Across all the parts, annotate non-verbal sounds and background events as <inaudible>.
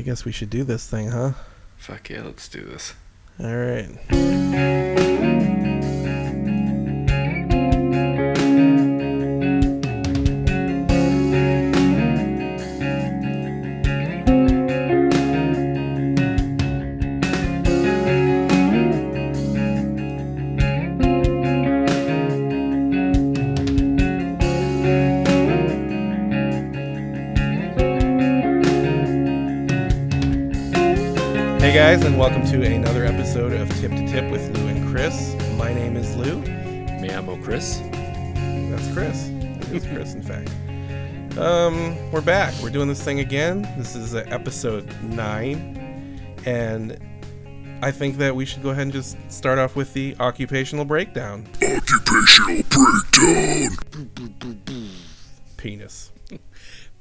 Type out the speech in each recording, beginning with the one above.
I guess we should do this thing, huh? Fuck yeah, let's do this. All right. Back. We're doing this thing again. This is uh, episode nine, and I think that we should go ahead and just start off with the occupational breakdown. Occupational breakdown. Penis.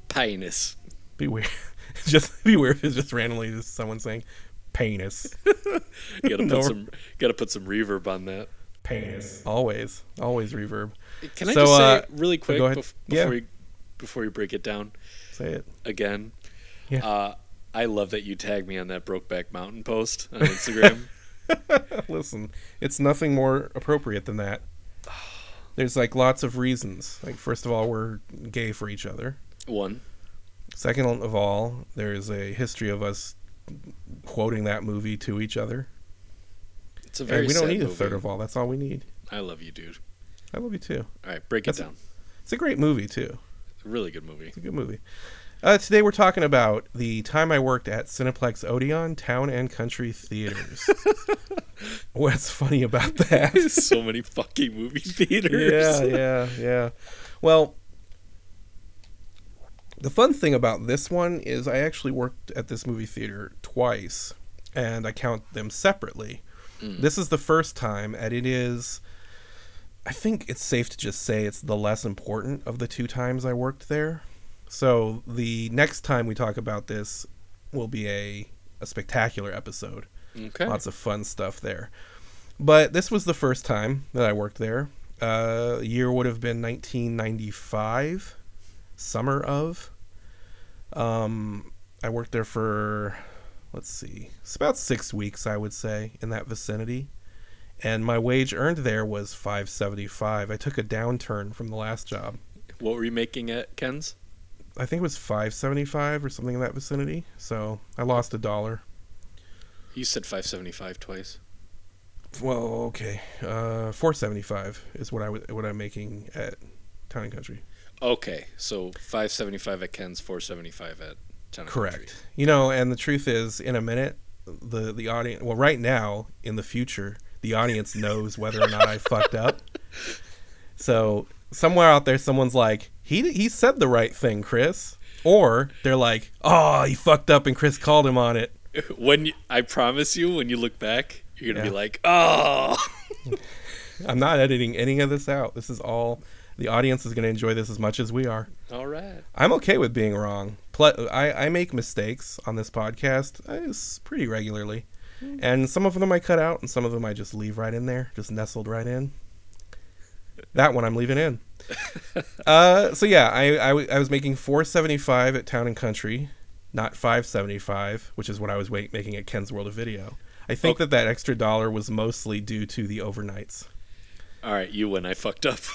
Penis. Be weird. <laughs> just be weird if it's just randomly just someone saying penis. You <laughs> gotta put <laughs> No. some gotta put some reverb on that. Penis. Always. Always reverb. Can I So, just say uh, really quick go ahead. bef- Yeah. before you before you break it down Say it. again? Yeah. Uh, I love that you tagged me on that Brokeback Mountain post on Instagram. <laughs> Listen, it's nothing more appropriate than that. <sighs> There's like lots of reasons. Like first of all, we're gay for each other. One. Second of all, there's a history of us quoting that movie to each other. It's a very And we don't sad need a third of all. That's all we need. I love you, dude. I love you too. All right, break That's- it down. It's a great movie too. Really good movie. It's a good movie. Uh, today we're talking about the time I worked at Cineplex Odeon Town and Country Theaters. <laughs> What's funny about that? <laughs> so many fucking movie theaters. yeah, yeah, yeah. Well, the fun thing about this one is I actually worked at this movie theater twice, and I count them separately. This is the first time, and it is. I think it's safe to just say it's the less important of the two times I worked there. So the next time we talk about this will be a a spectacular episode. Okay. Lots of fun stuff there. But this was the first time that I worked there. Uh, year would have been 1995, summer of. Um, I worked there for, let's see, it's about six weeks, I would say, in that vicinity. And my wage earned there was 575. I took a downturn from the last job. What were you making at Ken's? I think it was 575 or something in that vicinity. So I lost a dollar. You said 575 twice. Well, okay. Uh, four seventy five is what I was what I'm making at Town and Country. Okay, so 575 at Ken's, 475 at Town and Country. Correct. Country. You know, and the truth is, in a minute, the the audience. Well, right now, in the future, the audience knows whether or not I fucked up. So somewhere out there, someone's like, he he said the right thing, Chris, or they're like, oh, he fucked up, and Chris called him on it. <laughs> When you, I promise you, when you look back, you're gonna Yeah. be like, "Oh, <laughs> I'm not editing any of this out. This is all. The audience is going to enjoy this as much as we are. all right." I'm okay with being wrong. Pl- I, I make mistakes on this podcast uh, s- pretty regularly. And some of them I cut out, and some of them I just leave right in there, just nestled right in. That one I'm leaving in. <laughs> uh, so yeah, I, I, w- I was making 475 at Town and Country, not 575, which is what I was wait- making at Ken's World of Video. I think that that extra dollar was mostly due to the overnights. All right, you win. I fucked up. <laughs>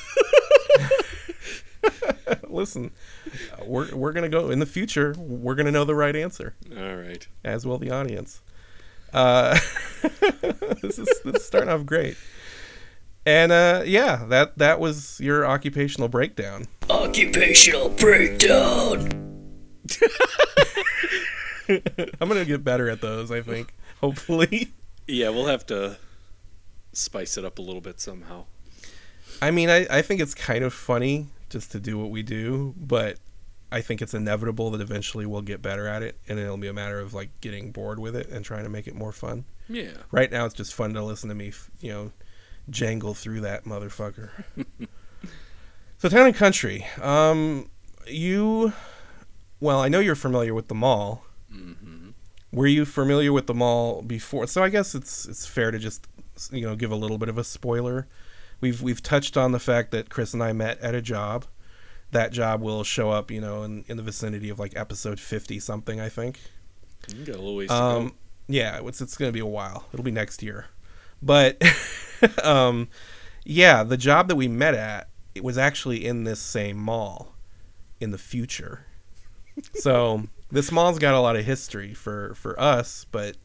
Listen, we're, we're going to go in the future, we're going to know the right answer. all right. as will the audience. Uh, <laughs> this is this is starting off great, and uh, yeah, that that was your occupational breakdown. Occupational breakdown. <laughs> I'm gonna get better at those. I think, hopefully. Yeah, we'll have to spice it up a little bit somehow. I mean, I, I think it's kind of funny just to do what we do, but I think it's inevitable that eventually we'll get better at it, and it'll be a matter of like getting bored with it and trying to make it more fun. Yeah. Right now, it's just fun to listen to me, f- you know, jangle through that motherfucker. <laughs> so, town and country. Um, you, well, I know you're familiar with the mall. hmm Were you familiar with the mall before? So, I guess it's it's fair to just you know give a little bit of a spoiler. We've we've touched on the fact that Chris and I met at a job. That job will show up, you know, in, in the vicinity of like episode fifty something, I think. You got a little ways to Um, go. yeah, it's it's gonna be a while. It'll be next year, but <laughs> um, yeah, the job that we met at it was actually in this same mall in the future. So this mall's got a lot of history for for us, but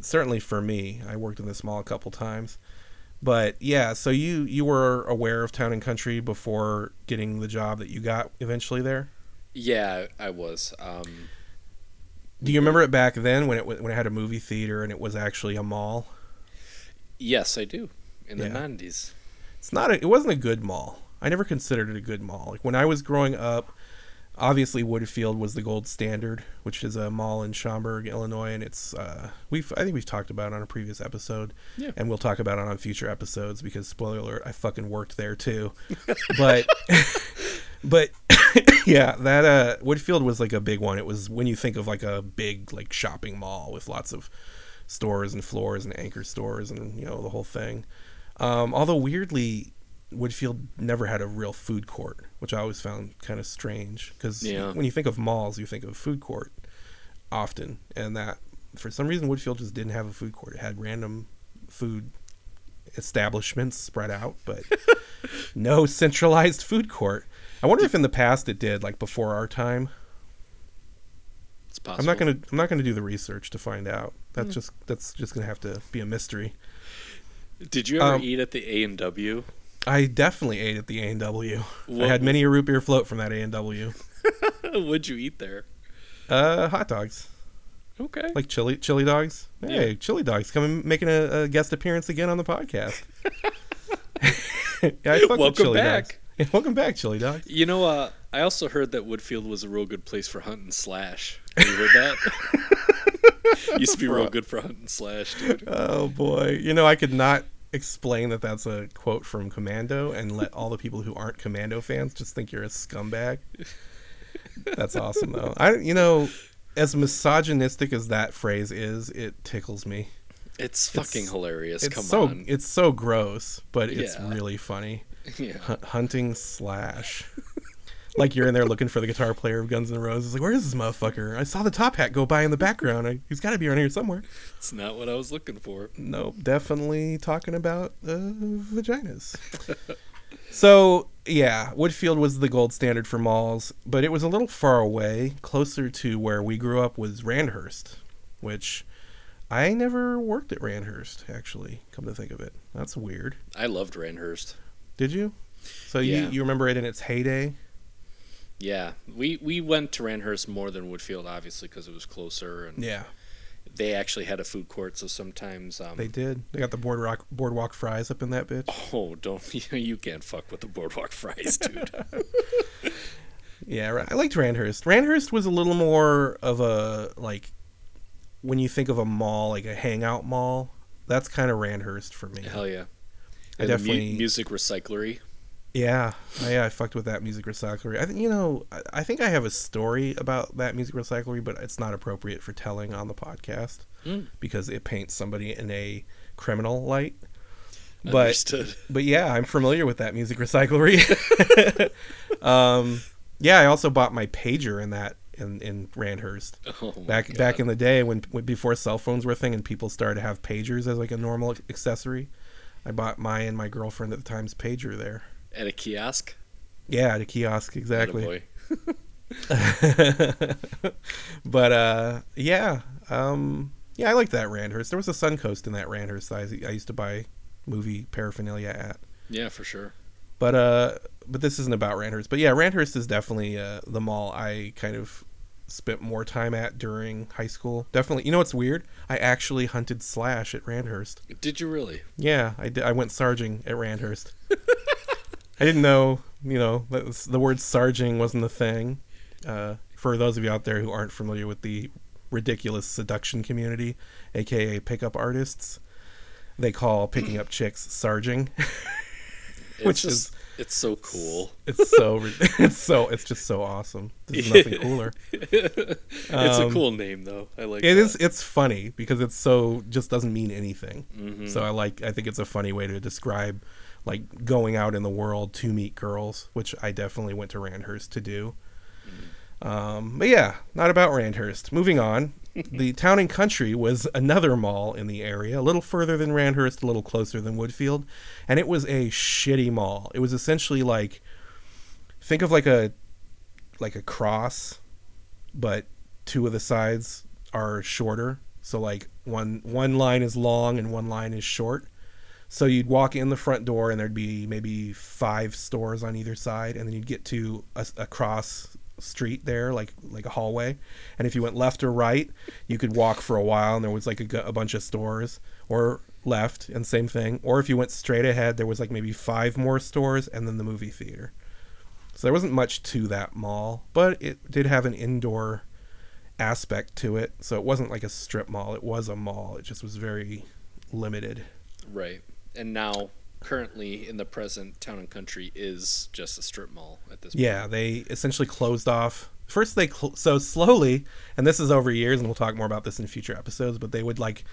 certainly for me. I worked in this mall a couple times. But yeah, so you you were aware of Town and Country before getting the job that you got eventually there. Yeah, I was. Um, Do you remember it back then when it when it had a movie theater and it was actually a mall? yes, I do. In the Yeah. nineties. It's not. A, it wasn't a good mall. I never considered it a good mall. Like when I was growing up, obviously Woodfield was the gold standard, which is a mall in Schaumburg, Illinois, and it's uh, we've I think we've talked about it on a previous episode, Yeah. and we'll talk about it on future episodes because spoiler alert, I fucking worked there too. <laughs> but <laughs> but <coughs> yeah, that uh, Woodfield was like a big one. It was when you think of like a big like shopping mall with lots of stores and floors and anchor stores and you know the whole thing. Um, although weirdly, Woodfield never had a real food court, which I always found kind of strange because Yeah. when you think of malls, you think of food court often, and that for some reason Woodfield just didn't have a food court. It had random food establishments spread out, but <laughs> no centralized food court. I wonder if in the past it did, like before our time. It's possible. I'm not gonna I'm not gonna do the research to find out. That's just that's just gonna have to be a mystery. Did you ever Um, eat at the A and W? I definitely ate at the A and W. I had many a root beer float from that A and W. <laughs> What'd you eat there? Uh, hot dogs, Okay. like chili chili dogs. Hey, Yeah. chili dogs, coming making a, a guest appearance again on the podcast. <laughs> yeah, I fuck with Welcome back. <laughs> Yeah, welcome back, chili dogs. You know, uh, I also heard that Woodfield was a real good place for hunt and slash. Have you heard that? Used to be real good for hunt and slash, dude. Oh boy, you know I could not explain that that's a quote from Commando and let all the people who aren't Commando fans just think you're a scumbag. That's awesome though. I you know as misogynistic as that phrase is, it tickles me. It's fucking It's- hilarious. It's Come so on. it's so gross, but it's Yeah. really funny. <laughs> yeah. Hu- hunting slash. Like you're in there looking for the guitar player of Guns N' Roses. Like, where is this motherfucker? I saw the top hat go by in the background. I, he's got to be around here somewhere. It's not what I was looking for. No, definitely talking about uh, vaginas. <laughs> so yeah, Woodfield was the gold standard for malls, but it was a little far away. Closer to where we grew up was Randhurst, which I never worked at Randhurst. Actually, come to think of it, that's weird. I loved Randhurst. Did you? So Yeah. you you remember it in its heyday? Yeah, we we went to Randhurst more than Woodfield, obviously, because it was closer, and Yeah, they actually had a food court. So sometimes, um, they did. They got the boardwalk boardwalk fries up in that bitch. oh, don't <laughs> you can't fuck with the boardwalk fries, dude. <laughs> Yeah, I liked Randhurst. Randhurst was a little more of a like when you think of a mall, like a hangout mall. That's kind of Randhurst for me. Hell yeah. I And the mu- music recyclery. Yeah, I, yeah, I fucked with that music recyclery. I think you know, I, I think I have a story about that music recyclery, but it's not appropriate for telling on the podcast Mm. because it paints somebody in a criminal light. But Understood. but yeah, I'm familiar with that music recyclery. <laughs> um, yeah, I also bought my pager in that in in Randhurst Oh back God. back in the day when, when before cell phones were a thing and people started to have pagers as like a normal accessory. I bought my and my girlfriend at the time's pager there. At a kiosk. Yeah, at a kiosk exactly. <laughs> But uh, yeah, um, yeah, I like that Randhurst. There was a Suncoast in that Randhurst that I, I used to buy movie paraphernalia at. Yeah, for sure. But uh, but this isn't about Randhurst. But yeah, Randhurst is definitely uh, the mall I kind of spent more time at during high school. Definitely. You know what's weird? I actually hunted slash at Randhurst. Did you really? Yeah, I did. I went sarging at Randhurst. <laughs> I didn't know, you know, was- the word sarging wasn't a thing. Uh, for those of you out there who aren't familiar with the ridiculous seduction community, aka pickup artists, they call picking up chicks sarging. <laughs> Which just, it's so cool. It's so <laughs> it's so it's just so awesome. There's nothing <laughs> cooler. it's Um, a cool name though. I like It that. is it's funny because it's so just doesn't mean anything. Mhm. So I like I think it's a funny way to describe like going out in the world to meet girls, which I definitely went to Randhurst to do. Um, but yeah, not about Randhurst. Moving on. <laughs> the Town and Country was another mall in the area, a little further than Randhurst, a little closer than Woodfield, and it was a shitty mall. It was essentially like think of like a like a cross, but two of the sides are shorter. So like one one line is long and one line is short. So you'd walk in the front door and there'd be maybe five stores on either side, and then you'd get to a, a cross street there, like like a hallway. And if you went left or right, you could walk for a while, and there was like a, a bunch of stores, or left and same thing. Or if you went straight ahead, there was like maybe five more stores, and then the movie theater. So there wasn't much to that mall, but it did have an indoor aspect to it. So it wasn't like a strip mall; it was a mall. It just was very limited. Right. And now, currently in the present, Town and Country is just a strip mall at this point. Yeah, they essentially closed off. First, they cl- so slowly, and this is over years, and we'll talk more about this in future episodes. But they would like,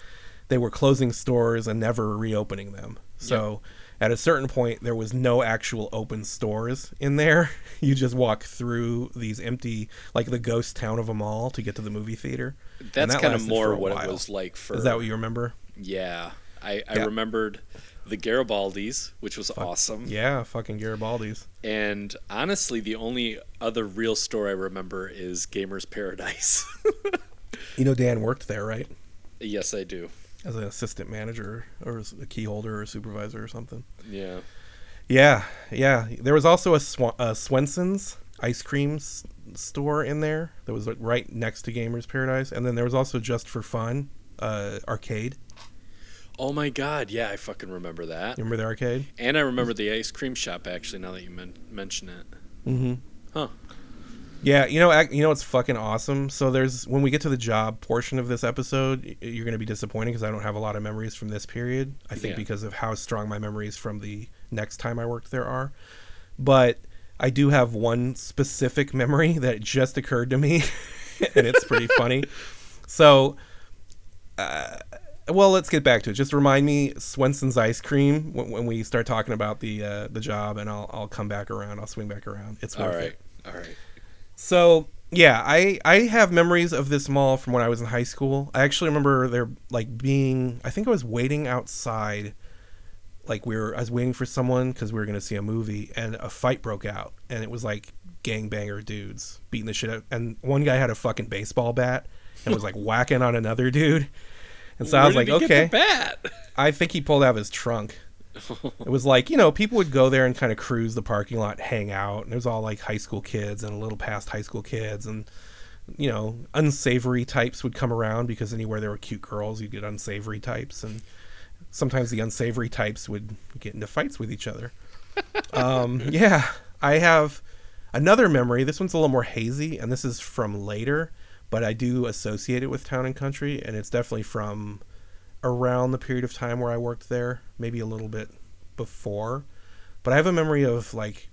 they were closing stores and never reopening them. So at a certain point, there was no actual open stores in there. <laughs> You just walk through these empty, like the ghost town of a mall to get to the movie theater. That's that kind of more what it was like for. Is that what you remember? Yeah. I, I Yeah. remembered the Garibaldis, which was awesome. Yeah, fucking Garibaldi's. And honestly, the only other real store I remember is Gamer's Paradise. <laughs> You know, Dan worked there, right? yes, I do. As an assistant manager or as a key holder or supervisor or something. Yeah. Yeah, yeah. There was also a, Sw- a Swenson's ice cream s- store in there that was like right next to Gamers Paradise, and then there was also Just for Fun uh, arcade. Oh my god, yeah, I fucking remember that. You remember the arcade? And I remember the ice cream shop actually. Now that you men- mention it. Mm-hmm. Huh. Yeah, you know, you know, it's fucking awesome. So there's when we get to the job portion of this episode, you're going to be disappointed because I don't have a lot of memories from this period. I think Yeah. because of how strong my memories from the next time I worked there are. But I do have one specific memory <laughs> that just occurred to me, <laughs> and it's pretty funny. <laughs> So, uh, well, let's get back to it. Just remind me Swenson's ice cream when, when we start talking about the uh, the job, and I'll I'll come back around. I'll swing back around. It's All worth right. it. All right. So yeah, I I have memories of this mall from when I was in high school. I actually remember there like being. I think I was waiting outside, like we were. I was waiting for someone because we were going to see a movie, and a fight broke out, and it was like gangbanger dudes beating the shit out. And one guy had a fucking baseball bat and was like whacking on another dude. And so I was like, okay. I think he pulled out of his trunk. it was like, you know, people would go there and kind of cruise the parking lot, hang out, and it was all like high school kids and a little past high school kids and you know, unsavory types would come around because anywhere there were cute girls, you'd get unsavory types and sometimes the unsavory types would get into fights with each other. <laughs> um, yeah, I have another memory. This one's a little more hazy and this is from later, but I do associate it with Town and Country and it's definitely from around the period of time where I worked there, maybe a little bit before. But I have a memory of like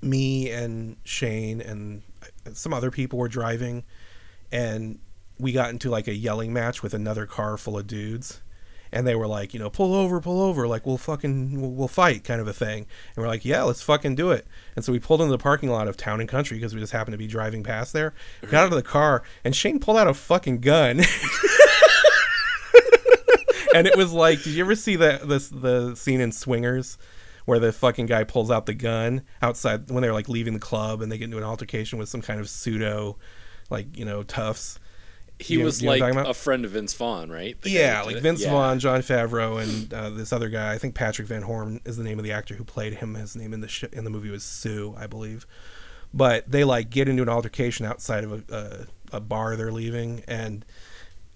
me and Shane and uh, some other people were driving and we got into like a yelling match with another car full of dudes and they were like, you know, pull over, pull over, like we'll fucking we'll, fight kind of a thing. And we're like, yeah, let's fucking do it. And so we pulled into the parking lot of Town and Country because we just happened to be driving past there. Got out of the car and Shane pulled out a fucking gun. <laughs> and it was like, did you ever see the this the scene in Swingers where the fucking guy pulls out the gun outside when they're like leaving the club and they get into an altercation with some kind of pseudo like, you know, toughs. He You know- was you know like a friend of Vince Vaughn, right? The Yeah, like? Vince Yeah. Vaughn, Jon Favreau, and uh, this other guy. I think Patrick Van Horn is the name of the actor who played him. His name in the sh- in the movie was Sue, I believe. But they like get into an altercation outside of a, a, a bar they're leaving, and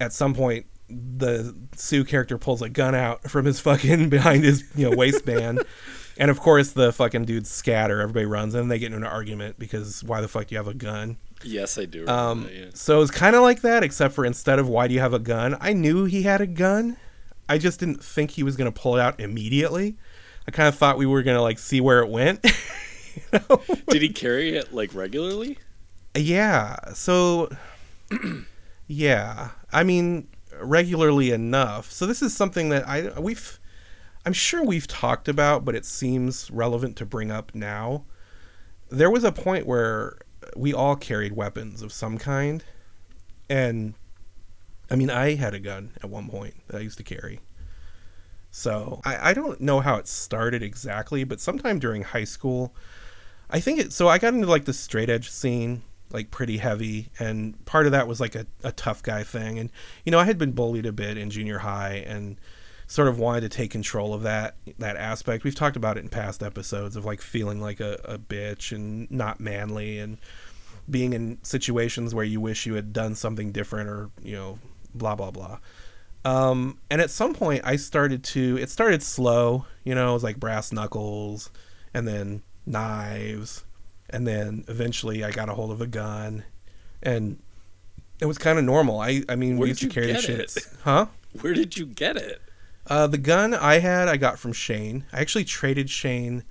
at some point, the Sue character pulls a gun out from his fucking <laughs> behind his you know waistband. <laughs> And of course, the fucking dudes scatter. Everybody runs, and they get into an argument because why the fuck do you have a gun? Yes, I do. Um, that, yeah. So it's kind of like that, except for instead of why do you have a gun, I knew he had a gun. I just didn't think he was going to pull it out immediately. I kind of thought we were going to like see where it went. <laughs> You know? Did he carry it like regularly? yeah. So, <clears throat> yeah. I mean, regularly enough. So this is something that I we've, I'm sure we've talked about, but it seems relevant to bring up now. There was a point where we all carried weapons of some kind, and I mean, I had a gun at one point that I used to carry. So I, I don't know how it started exactly, but sometime during high school, I think it. So I got into like the straight edge scene, like pretty heavy, and part of that was like a, a tough guy thing. And you know, I had been bullied a bit in junior high, and sort of wanted to take control of that that aspect. We've talked about it in past episodes of like feeling like a, a bitch and not manly and being in situations where you wish you had done something different or you know blah blah blah. Um, and at some point i started to it started slow you know it was like brass knuckles and then knives and then eventually i got a hold of a gun and it was kind of normal. I i mean Where we used did to you carry get shit. huh? <laughs> Where did you get it? Uh, the gun I had, I got from Shane. I actually traded Shane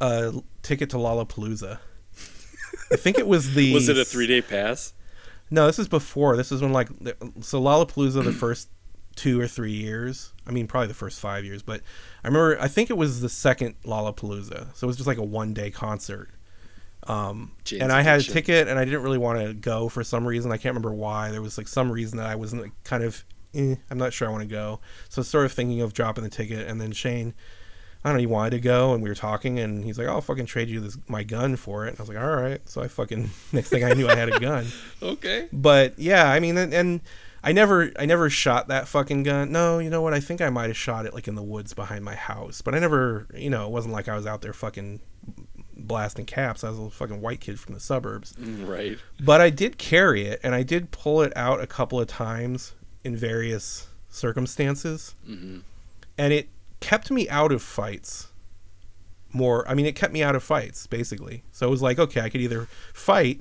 a ticket to Lollapalooza. I think it was <laughs> the. Was it a three day pass? No, this is before. This is when like so Lollapalooza the <clears throat> first two or three years. I mean, probably the first five years, but I remember. I think it was the second Lollapalooza, so it was just like a one day concert. Um, and I had a ticket, and I didn't really want to go for some reason. I can't remember why. There was like some reason that I wasn't like, kind of. Eh, I'm not sure I want to go. So sort of thinking of dropping the ticket, and then Shane. I don't know, he wanted to go and we were talking and he's like, I'll fucking trade you this my gun for it. And I was like, All right. So I fucking <laughs> next thing I knew I had a gun. <laughs> Okay. But yeah, I mean, and, and I never, I never shot that fucking gun. No, you know what? I think I might have shot it like in the woods behind my house, but I never, you know, it wasn't like I was out there fucking blasting caps. I was a fucking white kid from the suburbs. Mm, Right. But I did carry it, and I did pull it out a couple of times in various circumstances, hmm and it kept me out of fights. More, I mean, it kept me out of fights basically. So it was like, okay, I could either fight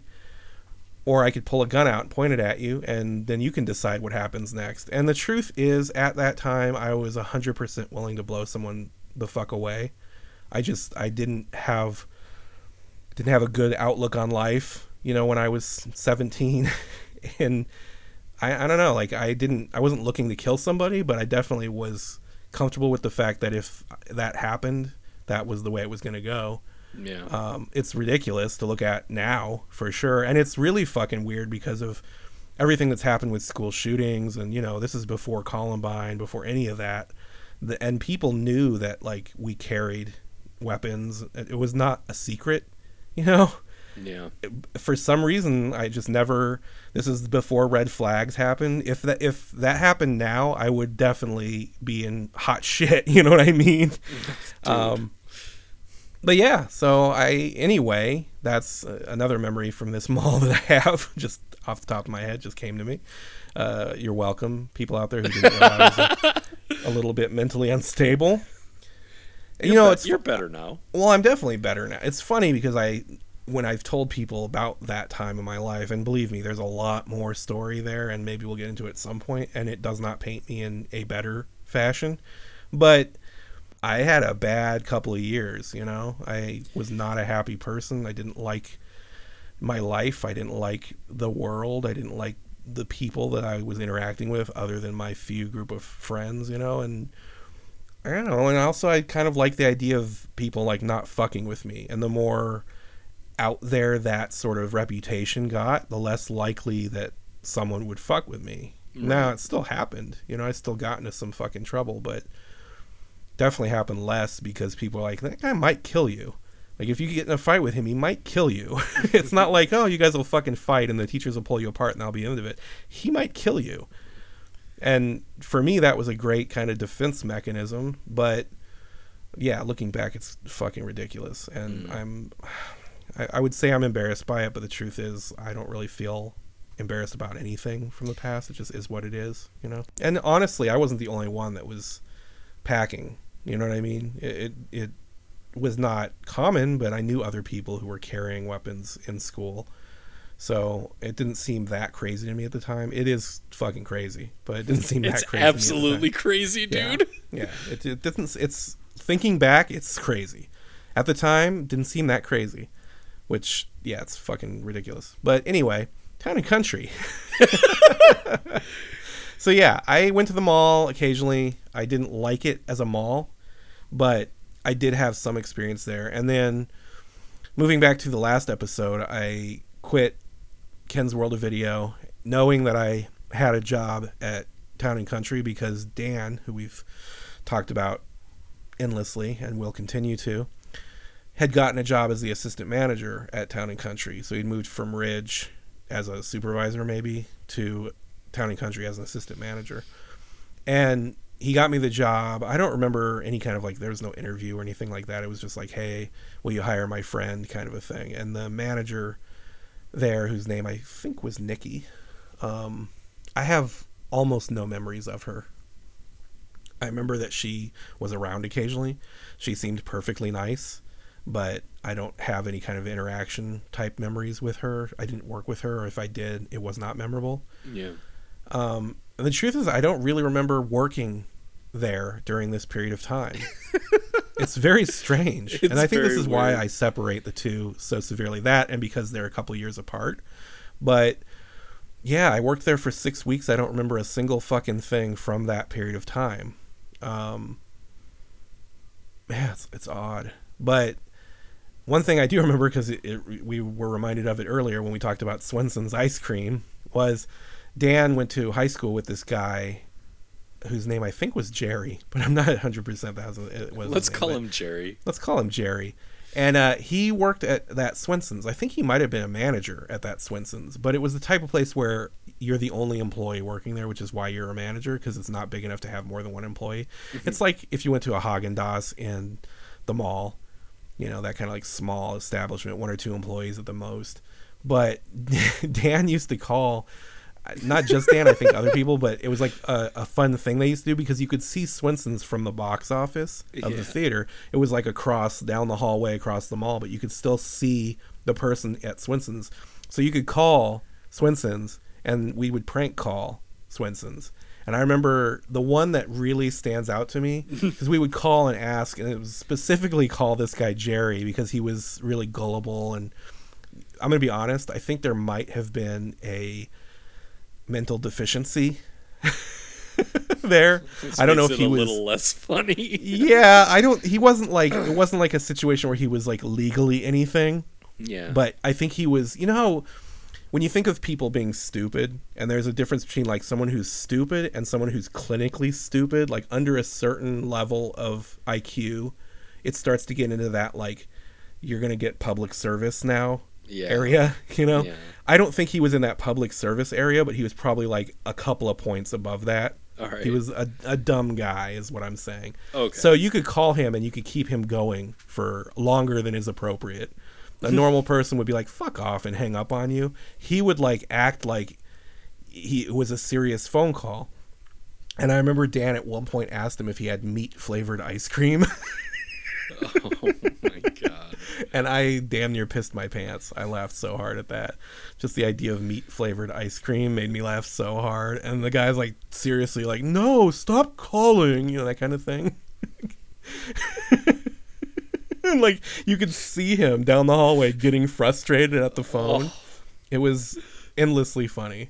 or I could pull a gun out and point it at you, and then you can decide what happens next. And the truth is, at that time, I was 100% willing to blow someone the fuck away. I just, I didn't have, didn't have a good outlook on life, you know, when I was 17. <laughs> and I, I don't know, like, I didn't, I wasn't looking to kill somebody, but I definitely was comfortable with the fact that if that happened, that was the way it was going to go Yeah. um, it's ridiculous to look at now for sure and it's really fucking weird because of everything that's happened with school shootings and you know this is before columbine before any of that the, and people knew that like we carried weapons it was not a secret you know yeah. for some reason I just never this is before red flags happened if that if that happened now I would definitely be in hot <laughs> shit you know what I mean <laughs> um but yeah so I anyway that's another memory from this <laughs> mall that I have just off the top of my head just came to me uh you're welcome people out there who didn't know I was a, a little bit mentally unstable you know But it's you're better now. well, I'm definitely better now. It's funny because I, when I've told people about that time in my life, and believe me, there's a lot more story there, and maybe we'll get into it at some point, and it does not paint me in a better fashion. But I had a bad couple of years, you know? I was not a happy person. I didn't like my life. I didn't like the world. I didn't like the people that I was interacting with other than my few group of friends, you know? And I don't know. And also, I kind of like the idea of people like not fucking with me. And the more out there that sort of reputation got, the less likely that someone would fuck with me. Now, it still happened. You know, I still got into some fucking trouble, but definitely happened less because people are like, that guy might kill you. Like, if you get in a fight with him, he might kill you. <laughs> it's not like, oh, you guys will fucking fight and the teachers will pull you apart and that'll be the end of it. He might kill you. And for me, that was a great kind of defense mechanism. But yeah, looking back, it's fucking ridiculous. And mm. I'm, I, I would say I'm embarrassed by it, but the truth is, I don't really feel embarrassed about anything from the past. It just is what it is, you know? And honestly, I wasn't the only one that was packing. You know what I mean? It, it, it was not common, but I knew other people who were carrying weapons in school. So it didn't seem that crazy to me at the time. It is fucking crazy, but it didn't seem that crazy. to me at the absolutely crazy, Yeah. dude. <laughs> Yeah, it, it doesn't. It's thinking back, it's crazy. At the time, didn't seem that crazy, which yeah, it's fucking ridiculous. But anyway, town and country. <laughs> so yeah, I went to the mall occasionally. I didn't like it as a mall, but I did have some experience there. And then moving back to the last episode, I quit Ken's World of Video, knowing that I had a job at Town and Country because Dan, who we've talked about endlessly and will continue to, had gotten a job as the assistant manager at Town and Country. So he'd moved from Ridge as a supervisor, maybe, to Town and Country as an assistant manager. And he got me the job. I don't remember any kind of like there was no interview or anything like that. It was just like, "Hey, will you hire my friend?" kind of a thing. And the manager there, whose name I think was Nikki, um, I have almost no memories of her. I remember that she was around occasionally. She seemed perfectly nice, but I don't have any kind of interaction type memories with her. I didn't work with her, or if I did, it was not memorable. Yeah. Um, and the truth is, I don't really remember working there during this period of time. <laughs> it's very strange, It's and I think this is why. I separate the two so severely. That and because they're a couple years apart. But yeah, I worked there for six weeks. I don't remember a single fucking thing from that period of time. Um, yeah, it's, it's odd. But one thing I do remember because we were reminded of it earlier when we talked about Swenson's ice cream was Dan went to high school with this guy whose name I think was Jerry, but I'm not 100 percent that was it was. Let's name, call him Jerry. Let's call him Jerry. And uh, he worked at that Swenson's. I think he might have been a manager at that Swenson's, but it was the type of place where you're the only employee working there, which is why you're a manager because it's not big enough to have more than one employee. It's like if you went to a Haagen Dazs in the mall, you know, that kind of like small establishment, one or two employees at the most. But <laughs> Dan used to call, uh, not just Dan, I think other people, but it was like a, a fun thing they used to do because you could see Swenson's from the box office of Yeah. the theater. It was like across down the hallway across the mall, but you could still see the person at Swenson's. So you could call Swenson's and we would prank call Swenson's. And I remember the one that really stands out to me <laughs> because we would call and ask, and it was specifically call this guy Jerry because he was really gullible. And I'm going to be honest, I think there might have been a mental deficiency <laughs> there. I don't know if he a was little less funny. yeah, I <laughs> don't. He wasn't like it wasn't like a situation where he was like legally anything. yeah. But I think he was. You know, how when you think of people being stupid, and there's a difference between like someone who's stupid and someone who's clinically stupid. Like under a certain level of IQ, it starts to get into that like you're gonna get public service now Yeah. area. <laughs> You know, Yeah. I don't think he was in that public service area, but he was probably like a couple of points above that. All right. He was a, a dumb guy, is what I'm saying. Okay. So you could call him and you could keep him going for longer than is appropriate. A normal person would be like, fuck off and hang up on you. He would like act like he it was a serious phone call. And I remember Dan at one point asked him if he had meat flavored ice cream. <laughs> oh my god. and I damn near pissed my pants. I laughed so hard at that. Just the idea of meat flavored ice cream made me laugh so hard. And the guy's like seriously like, "No, stop calling," you know that kind of thing. <laughs> <laughs> and like you could see him down the hallway getting frustrated at the phone. Oh. It was endlessly funny.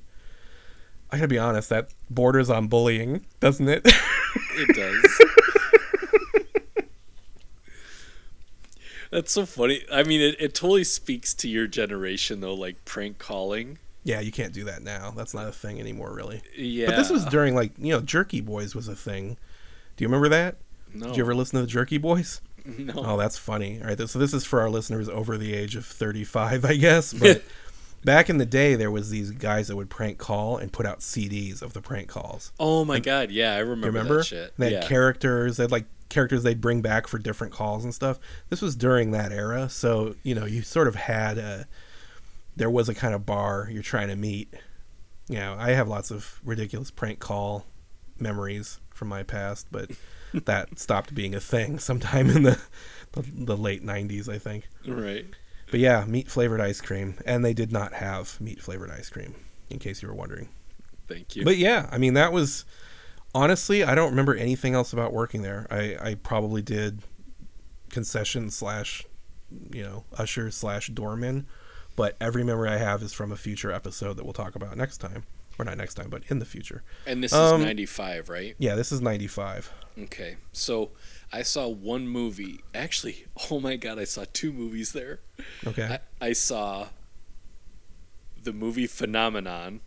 I gotta be honest, that borders on bullying, doesn't it? It does. <laughs> That's so funny. I mean, it, it totally speaks to your generation, though, like prank calling. yeah, you can't do that now. That's not a thing anymore, really. Yeah. But this was during like you know Jerky Boys was a thing. Do you remember that? No. Did you ever listen to the Jerky Boys? <laughs> No. Oh, that's funny. All right, so this is for our listeners over the age of thirty-five, I guess. But <laughs> back in the day, there was these guys that would prank call and put out CDs of the prank calls. Oh my god, yeah, I remember, remember? that shit. They had yeah. characters. They had like characters they'd bring back for different calls and stuff. This was during that era, so you know you sort of had a. There was a kind of bar you're trying to meet. You know, I have lots of ridiculous prank call memories from my past, but that stopped being a thing sometime in the, the the late '90s, I think. right. But yeah, meat flavored ice cream, and they did not have meat flavored ice cream, in case you were wondering. Thank you. But yeah, I mean that was honestly I don't remember anything else about working there. I I probably did concession slash you know usher slash doorman, but every memory I have is from a future episode that we'll talk about next time, or not next time, but in the future. and this um, is 95, right? Yeah, this is ninety five. Okay. So I saw one movie. Actually, <laughs> oh my god, I saw two movies there. Okay. I, I saw the movie Phenomenon.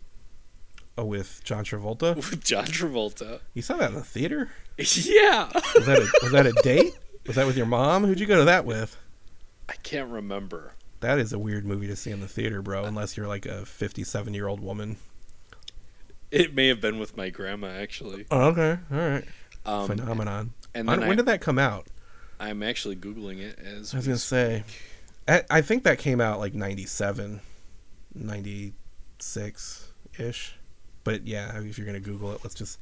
Oh, with John Travolta. <laughs> with John Travolta. You saw that in the theater? <laughs> Yeah. Was that a, was that a date? Was that with your mom? Who'd you go to that with? I can't remember. That is a weird movie to see in the theater, bro. Unless you're like a 57 year old woman. It may have been with my grandma actually. Oh, okay, all right. Um, Phenomenon. and I when did that come out? I'm actually googling it as I was gonna say, I, I think that came out like 97, 96 ish. But yeah, if you're gonna Google it, let's just.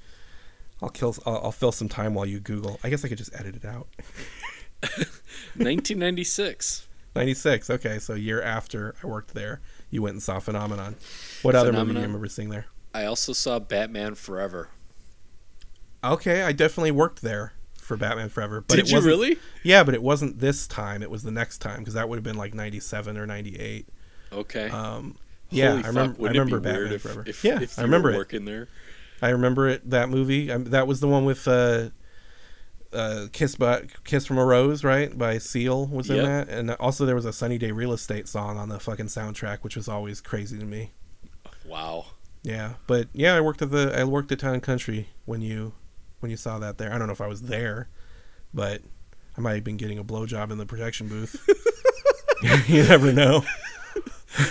I'll kill. I'll, I'll fill some time while you Google. I guess I could just edit it out. <laughs> <laughs> 1996. 96. Okay, so a year after I worked there, you went and saw Phenomenon. What other movie do you remember seeing there? I also saw Batman Forever. Okay, I definitely worked there for Batman Forever. But Did it you really? Yeah, but it wasn't this time. It was the next time because that would have been like 97 or 98. Okay. Um, yeah, Holy I fuck, remember. I it be remember Batman if, Forever. If, yeah, if I remember were it. working there. I remember it. That movie. I, that was the one with uh, uh, "Kiss by Kiss from a Rose," right? By Seal was in Yep. that, and also there was a "Sunny Day Real Estate" song on the fucking soundtrack, which was always crazy to me. Wow. Yeah, but yeah, I worked at the I worked at Town and Country when you when you saw that there. I don't know if I was there, but I might have been getting a blowjob in the projection booth. <laughs> <laughs> you never know.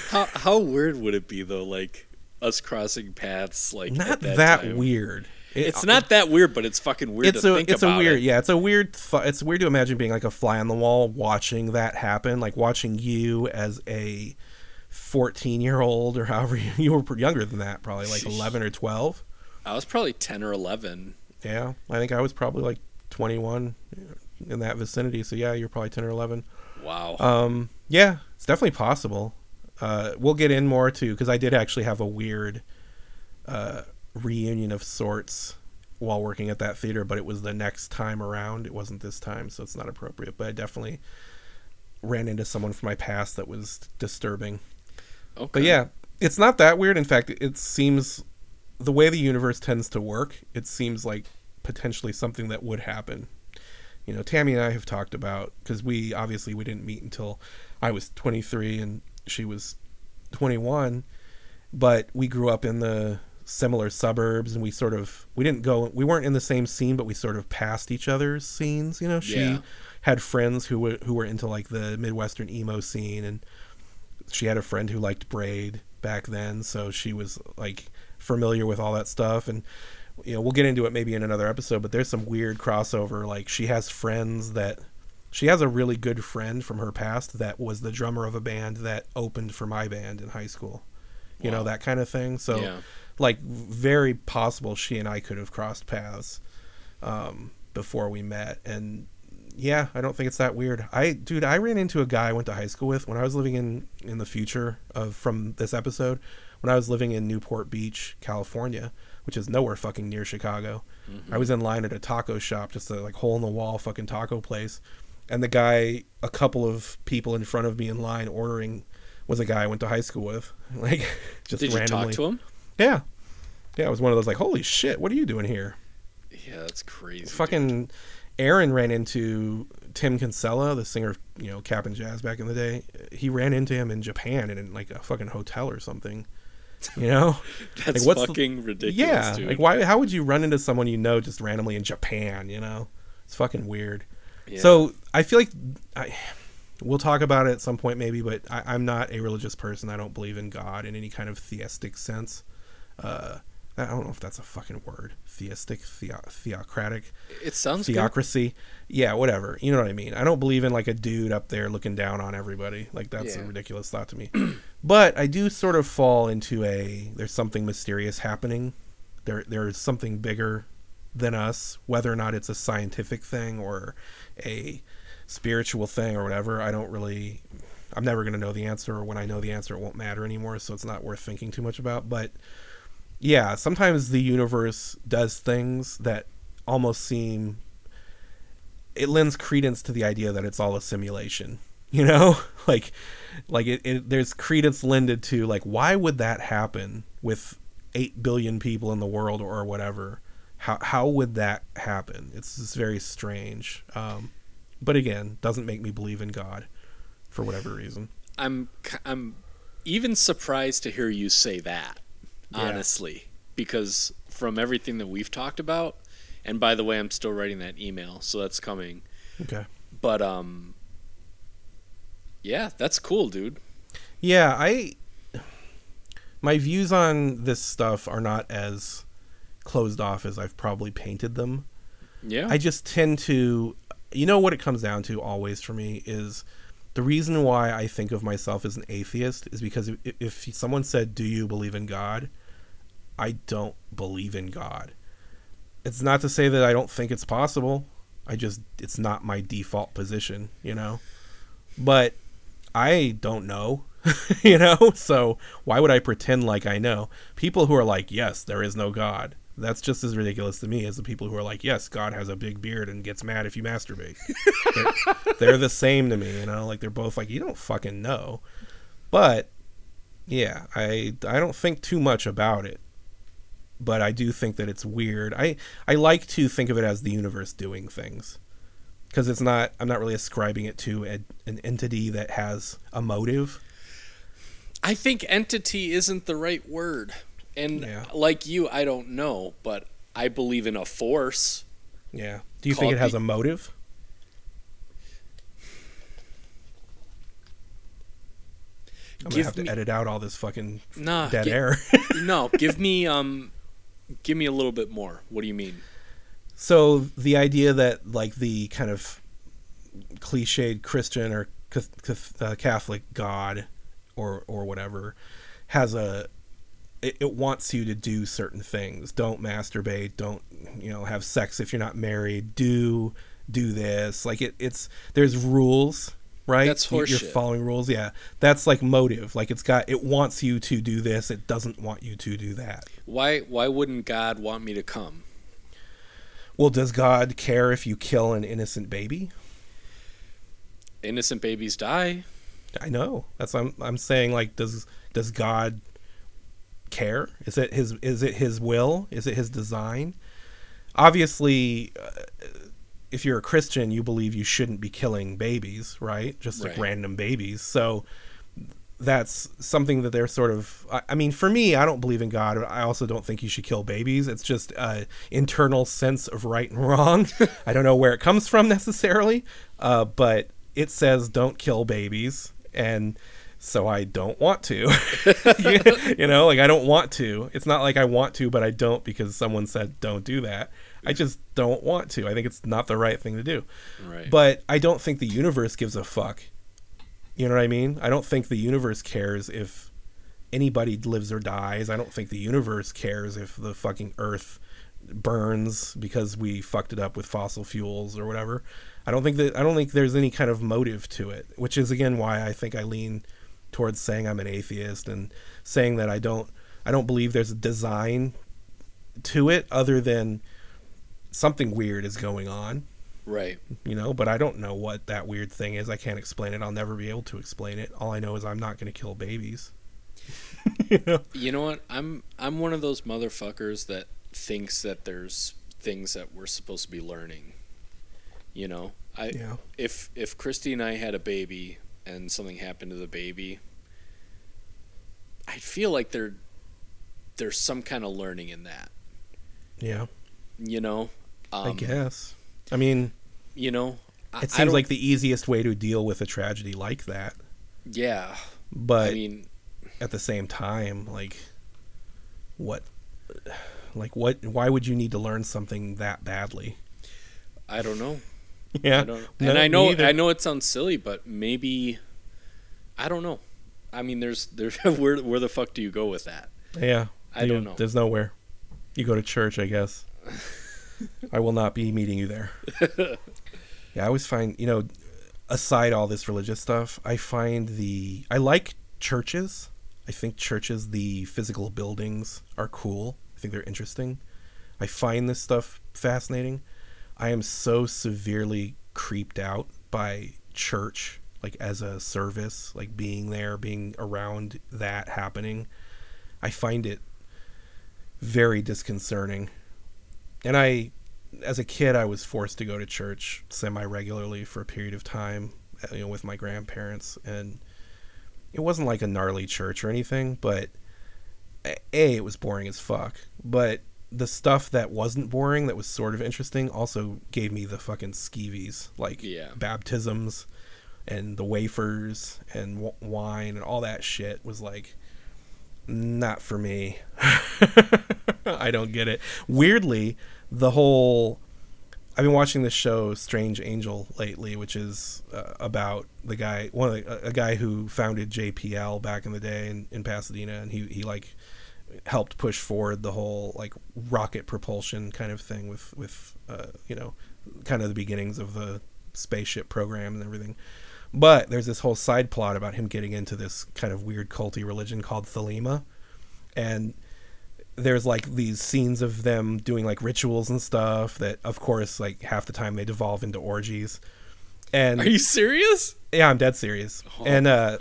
How how weird would it be though? Like us crossing paths, like Not at that, that, time? weird. It- It's uh, not that weird, but it's fucking weird it's to a think it's about. a weird it. yeah it's a weird th- it's weird to imagine being like a fly on the wall watching that happen like watching you as a 14 year old or however you, <laughs> you were younger than that probably like 11 or 12 I was probably ten or eleven. yeah i think i was probably like 21 in that vicinity so yeah you're probably 10 or 11 Wow. um yeah it's definitely possible. Uh we'll get in more too because i did actually have a weird uh reunion of sorts while working at that theater but it was the next time around. It wasn't this time so it's not appropriate but i definitely ran into someone from my past that was disturbing okay. but yeah it's not that weird in fact it seems the way the universe tends to work it seems like potentially something that would happen you know tammy and i have talked about because we obviously we didn't meet until i was 23 and she was 21 but we grew up in the similar suburbs and we sort of we didn't go we weren't in the same scene but we sort of passed each other's scenes you know she Yeah. had friends who were who were into like the midwestern emo scene and she had a friend who liked braid back then so she was like familiar with all that stuff and you know we'll get into it maybe in another episode but there's some weird crossover like she has friends that she has a really good friend from her past that was the drummer of a band that opened for my band in high school you know that kind of thing so Yeah. like very possible she and i could have crossed paths um, before we met and yeah i don't think it's that weird i dude i ran into a guy i went to high school with when i was living in in the future of from this episode when i was living in newport beach california which is nowhere fucking near chicago i was mm-hmm. in line at a taco shop just a like hole in the wall fucking taco place and the guy a couple of people in front of me in line ordering was a guy i went to high school with <laughs> like just Did you randomly talk to him? yeah yeah it was one of those like holy shit what are you doing here Yeah, that's crazy. dude. Aaron ran into Tim Kinsella, the singer of you know Cap'n Jazz back in the day. He ran into him in Japan and in like a fucking hotel or something. You know? <laughs> That's like, what's the- fucking ridiculous, yeah. dude. Like why? How would you run into someone you know just randomly in Japan? You know? It's fucking weird. Yeah. So I feel like I. We'll talk about it at some point, maybe, but I, I'm not a religious person. I don't believe in God in any kind of theistic sense. Uh, I don't know if that's a fucking word. Theistic, theo- theocratic it sounds good. theocracy. Yeah, whatever. You know what I mean? I don't believe in like a dude up there looking down on everybody. Like that's a ridiculous thought to me. <clears throat> but I do sort of fall into a there's something mysterious happening. There there's something bigger than us, whether or not it's a scientific thing or a spiritual thing or whatever. I don't really I'm never going to know the answer or when I know the answer it won't matter anymore, so it's not worth thinking too much about, but yeah, sometimes the universe does things that almost seem it lends credence to the idea that it's all a simulation <laughs> you know? <laughs> Like like it, it there's credence lended to like why would that happen with 8 billion people in the world or whatever? How how would that happen? It's just very strange um but again doesn't make me believe in god for whatever reason. I'm I'm even surprised to hear you say that. Yeah. Honestly, because from everything that we've talked about, and by the way, I'm still writing that email, so that's coming. Okay. But um, yeah, that's cool, dude. Yeah, I my views on this stuff are not as closed off as I've probably painted them. Yeah, I just tend to you know what it comes down to always for me is the reason why I think of myself as an atheist is because if, if someone said, "Do you believe in God?" I don't believe in God. It's not to say that I don't think it's possible. I just it's not my default position, you know. But I don't know, <laughs> you know? So why would I pretend like I know? People who are like, "Yes, there is no God." That's just as ridiculous to me as the people who are like, "Yes, God has a big beard and gets mad if you masturbate." <laughs> they're, they're the same to me, you know? Like they're both like, "You don't fucking know." But yeah, I I don't think too much about it but I do think that it's weird. I I like to think of it as the universe doing things because it's not. I'm not really ascribing it to a, an entity that has a motive. I think entity isn't the right word, and Yeah. like you, I don't know, but I believe in a force. Yeah. Do you think it has the- a motive? I'm gonna Give have to me- edit out all this fucking Nah, dead gi- air. <laughs> no, give me um, give me a little bit more. What do you mean? so the idea that like the kind of cliched Christian or uh, Catholic God or or whatever has a it, it wants you to do certain things. Don't masturbate. Don't you know have sex if you're not married. Do do this. Like it, it's there's rules, right? That's You- You're following rules. Yeah, that's like motive. Like it's got it wants you to do this. It doesn't want you to do that. Why why wouldn't God want me to come? Well, does God care if you kill an innocent baby? Innocent babies die. I know. That's I'm I'm saying like does does God care? Is it his is it his will? Is it his design? Obviously uh, if you're a Christian, you believe you shouldn't be killing babies, right? Just like Right. random babies. So that's something that they're sort of I, I mean for me i don't believe in god i also don't think you should kill babies it's just a internal sense of right and wrong <laughs> i don't know where it comes from necessarily uh, but it says don't kill babies and so i don't want to <laughs> you know like i don't want to it's not like i want to but i don't because someone said don't do that i just don't want to i think it's not the right thing to do Right. but I don't think the universe gives a fuck. You know what I mean? I don't think the universe cares if anybody lives or dies. I don't think the universe cares if the fucking earth burns because we fucked it up with fossil fuels or whatever. I don't think that I don't think there's any kind of motive to it, which is again why I think I lean towards saying I'm an atheist and saying that I don't I don't believe there's a design to it other than something weird is going on right. you know but i don't know what that weird thing is i can't explain it i'll never be able to explain it all i know is i'm not going to kill babies <laughs> you know You know what? I'm I'm one of those motherfuckers that thinks that there's things that we're supposed to be learning. You know, I yeah if if Christy and I had a baby and something happened to the baby, I feel like there there's some kind of learning in that. yeah You know, um, i guess i mean You know, I, it seems like the easiest way to deal with a tragedy like that yeah. but I mean, at the same time like what like what why would you need to learn something that badly I don't know. <laughs> yeah I don't, No, and I know. I know it sounds silly, but maybe I don't know. I mean, there's there's <laughs> where where the fuck do you go with that? yeah I You- don't know. there's nowhere you go to church i guess <laughs> i will not be meeting you there. <laughs> Yeah i always find you know aside all this religious stuff i find the i like churches. I think churches the physical buildings are cool. I think they're interesting. I find this stuff fascinating. I am so severely creeped out by church like as a service like being there being around that happening. I find it very disconcerting. And I, as a kid, I was forced to go to church semi regularly for a period of time, uh, you know, with my grandparents. And it wasn't like a gnarly church or anything, but a it was boring as fuck, but the stuff that wasn't boring that was sort of interesting also gave me the fucking skeevies like Yeah. baptisms and the wafers and w- wine and all that shit was like not for me. <laughs> I don't get it. Weirdly, the whole I've been watching this show Strange Angel lately, which is uh, about the guy, one of the, a guy who founded JPL back in the day in, in Pasadena, and he he like helped push forward the whole like rocket propulsion kind of thing with with uh, you know kind of the beginnings of the spaceship program and everything. But there's this whole side plot about him getting into this kind of weird culty religion called Thelema, and there's like these scenes of them doing like rituals and stuff that of course like half the time they devolve into orgies and Are you serious? yeah i'm dead serious Oh. and uh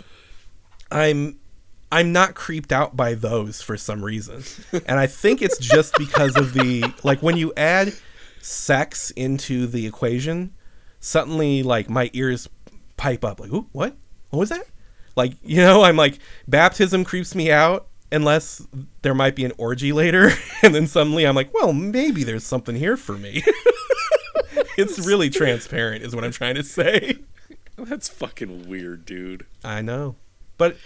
i'm i'm not creeped out by those for some reason <laughs> and i think it's just because of the like when you add sex into the equation suddenly like my ears pipe up like Ooh, what what was that like you know i'm like baptism creeps me out unless there might be an orgy later <laughs> and then suddenly i'm like well maybe there's something here for me <laughs> it's really transparent is what i'm trying to say That's fucking weird, dude. I know. But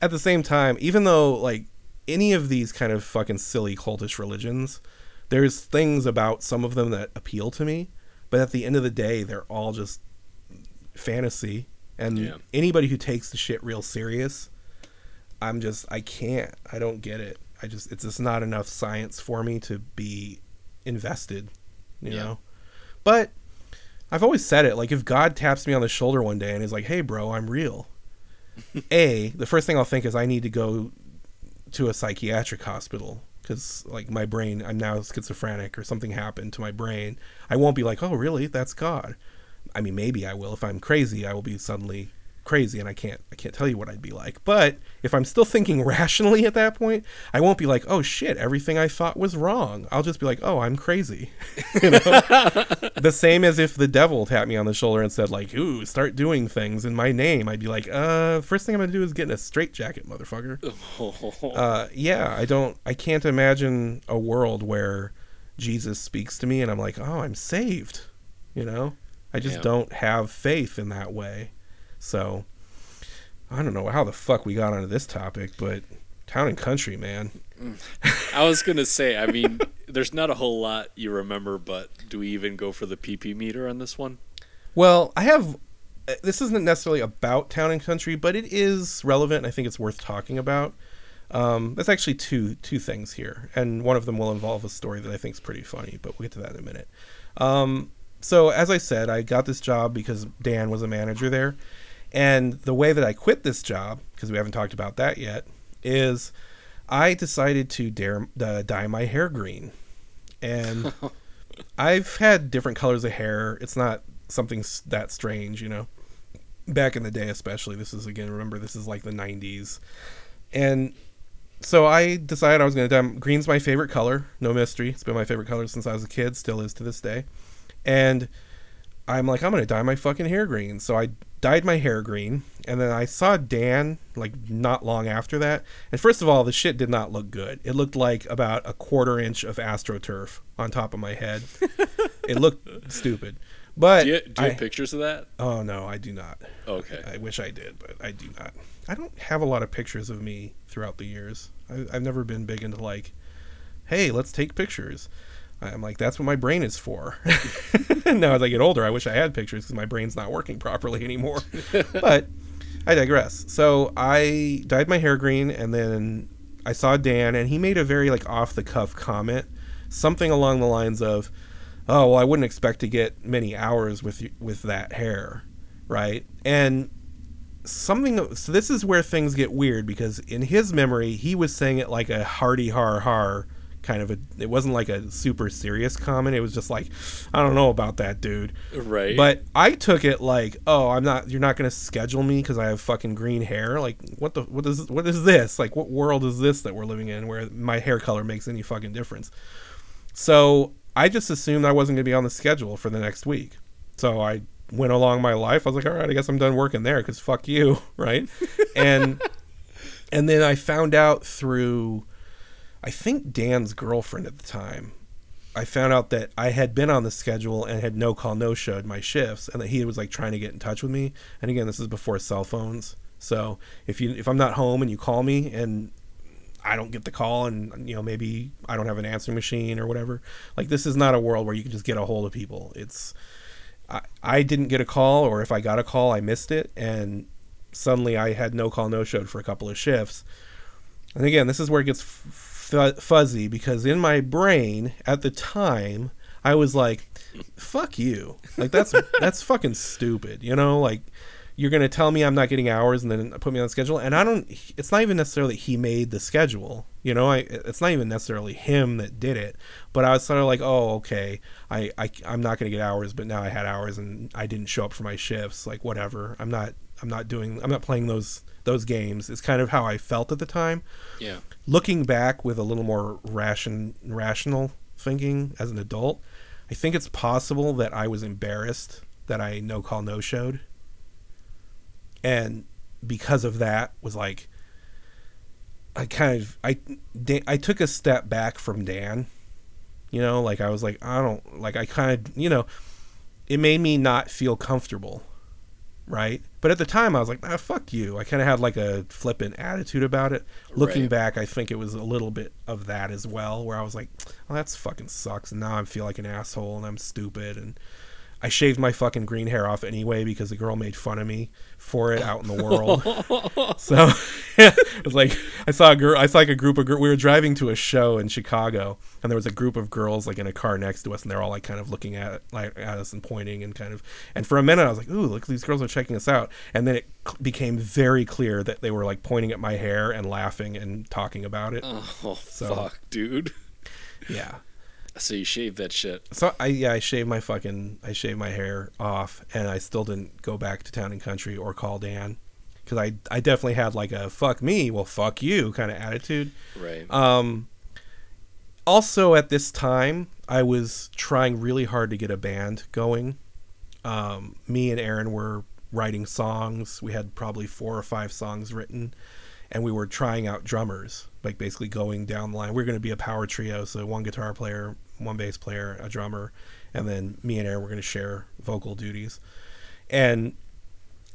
at the same time, even though like any of these kind of fucking silly cultish religions, there's things about some of them that appeal to me, but at the end of the day, they're all just fantasy. And Yeah. anybody who takes the shit real serious, I'm just I can't. I don't get it. I just it's just not enough science for me to be invested, you Yeah. know. But I've always said it like if God taps me on the shoulder one day and is like, "Hey bro, I'm real." <laughs> A, the first thing I'll think is I need to go to a psychiatric hospital cuz like my brain I'm now schizophrenic or something happened to my brain. I won't be like, "Oh, really? That's God." I mean, maybe I will if I'm crazy, I will be suddenly crazy and I can't I can't tell you what I'd be like. But if I'm still thinking <laughs> rationally at that point, I won't be like, "Oh shit, everything I thought was wrong." I'll just be like, "Oh, I'm crazy." <laughs> you know? the same as if the devil tapped me on the shoulder and said like, "Ooh, start doing things in my name." I'd be like, "Uh, first thing I'm going to do is get in a straitjacket, motherfucker." <laughs> Uh, yeah, I don't I can't imagine a world where Jesus speaks to me and I'm like, "Oh, I'm saved." You know? I just Yeah. don't have faith in that way. So, I don't know how the fuck we got onto this topic, but town and country, man. I was gonna say, I mean, <laughs> there's not a whole lot you remember, but do we even go for the PP meter on this one? Well, I have. uh, This isn't necessarily about town and country, but it is relevant. I think it's worth talking about. Um, there's actually two two things here, and one of them will involve a story that I think is pretty funny, but we'll get to that in a minute. Um, so, as I said, I got this job because Dan was a manager there, and the way that I quit this job, because we haven't talked about that yet, is I decided to dare, uh, dye my hair green, and <laughs> I've had different colors of hair. It's not something that strange, you know. Back in the day, especially, this is again. Remember, this is like the '90s, and so I decided I was going to dye. Green's my favorite color. No mystery. It's been my favorite color since I was a kid. Still is to this day. And I'm like, I'm going to dye my fucking hair green. So I dyed my hair green, and then I saw Dan like not long after that. And first of all, the shit did not look good. It looked like about a quarter inch of astroturf on top of my head. <laughs> it looked stupid. But Do you, do you I- have pictures of that? oh no, I do not. Okay. I wish I did, but I do not. I don't have a lot of pictures of me throughout the years. I, I've never been big into like, hey, let's take pictures. I'm like, that's what my brain is for. <laughs> now, as I get older, I wish I had pictures because my brain's not working properly anymore. <laughs> but I digress. So I dyed my hair green, and then I saw Dan, and he made a very like off the cuff comment, something along the lines of, "Oh, well, I wouldn't expect to get many hours with with that hair, right?" And something. So this is where things get weird because in his memory, he was saying it like a hearty har har kind of a. It wasn't like a super serious comment. It was just like, "I don't know about that, dude." Right. But I took it like, oh, I'm not. You're not gonna schedule me because I have fucking green hair. Like, what the? What is? What is this? Like, what world is this that we're living in where my hair color makes any fucking difference? So I just assumed I wasn't gonna be on the schedule for the next week. So I went along my life. I was like, all right, I guess I'm done working there because fuck you, <laughs> right? and and then I found out through I think Dan's girlfriend at the time. I found out that I had been on the schedule and had no call no showed my shifts, and that he was like trying to get in touch with me. And again, this is before cell phones, so if you if I'm not home and you call me and I don't get the call and you know maybe I don't have an answering machine or whatever, like this is not a world where you can just get a hold of people. It's I, I didn't get a call, or if I got a call, I missed it, and suddenly I had no call no showed for a couple of shifts. And again, this is where it gets f- fuzzy because in my brain at the time I was like, "Fuck you!" Like that's <laughs> that's fucking stupid, you know? Like you're gonna tell me I'm not getting hours and then put me on the schedule, and I don't. It's not even necessarily he made the schedule, you know. I it's not even necessarily him that did it, but I was sort of like, "Oh, okay, I, I I'm not gonna get hours, but now I had hours and I didn't show up for my shifts. Like whatever. I'm not I'm not doing I'm not playing those those games. is kind of how I felt at the time." Yeah. looking back with a little more ration rational thinking as an adult, I think it's possible that I was embarrassed that I no call no showed, and because of that was like I kind of I Da- I took a step back from Dan, you know, like I was like I don't like I kind of you know, it made me not feel comfortable, right? But at the time, I was like, ah, fuck you. I kind of had like a flippant attitude about it. Looking Right. back, I think it was a little bit of that as well, where I was like, well, that's fucking sucks. And now I feel like an asshole and I'm stupid. And I shaved my fucking green hair off anyway because the girl made fun of me for it out in the world. <laughs> so <laughs> it was like I saw a girl. I saw like a group of. girls. We were driving to a show in Chicago, and there was a group of girls like in a car next to us, and they're all like kind of looking at like at us and pointing and kind of. And for a minute, I was like, "Ooh, look, these girls are checking us out." And then it became very clear that they were like pointing at my hair and laughing and talking about it. Oh So- fuck, dude. Yeah. So you shaved that shit. So I yeah I shaved my fucking I shaved my hair off and I still didn't go back to town and country or call Dan because I I definitely had like a fuck me well fuck you kind of attitude. Right. Um, also at this time I was trying really hard to get a band going. Um, me and Aaron were writing songs. We had probably four or five songs written, and we were trying out drummers, like basically going down the line. We are going to be a power trio, so one guitar player, one bass player, a drummer, and then me and Aaron were going to share vocal duties. And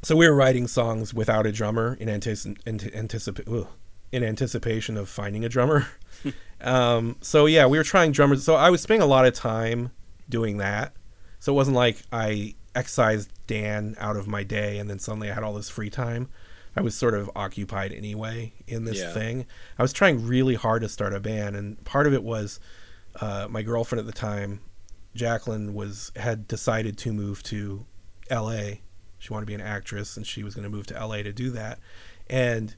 so we were writing songs without a drummer in antici- ant- anticipa- ugh, in anticipation of finding a drummer. <laughs> um, so yeah, we were trying drummers. So I was spending a lot of time doing that. So it wasn't like I excised Dan out of my day and then suddenly I had all this free time. I was sort of occupied anyway in this Yeah. thing. I was trying really hard to start a band, and part of it was uh, my girlfriend at the time, Jacqueline, was had decided to move to L.A. She wanted to be an actress, and she was going to move to L.A. to do that. And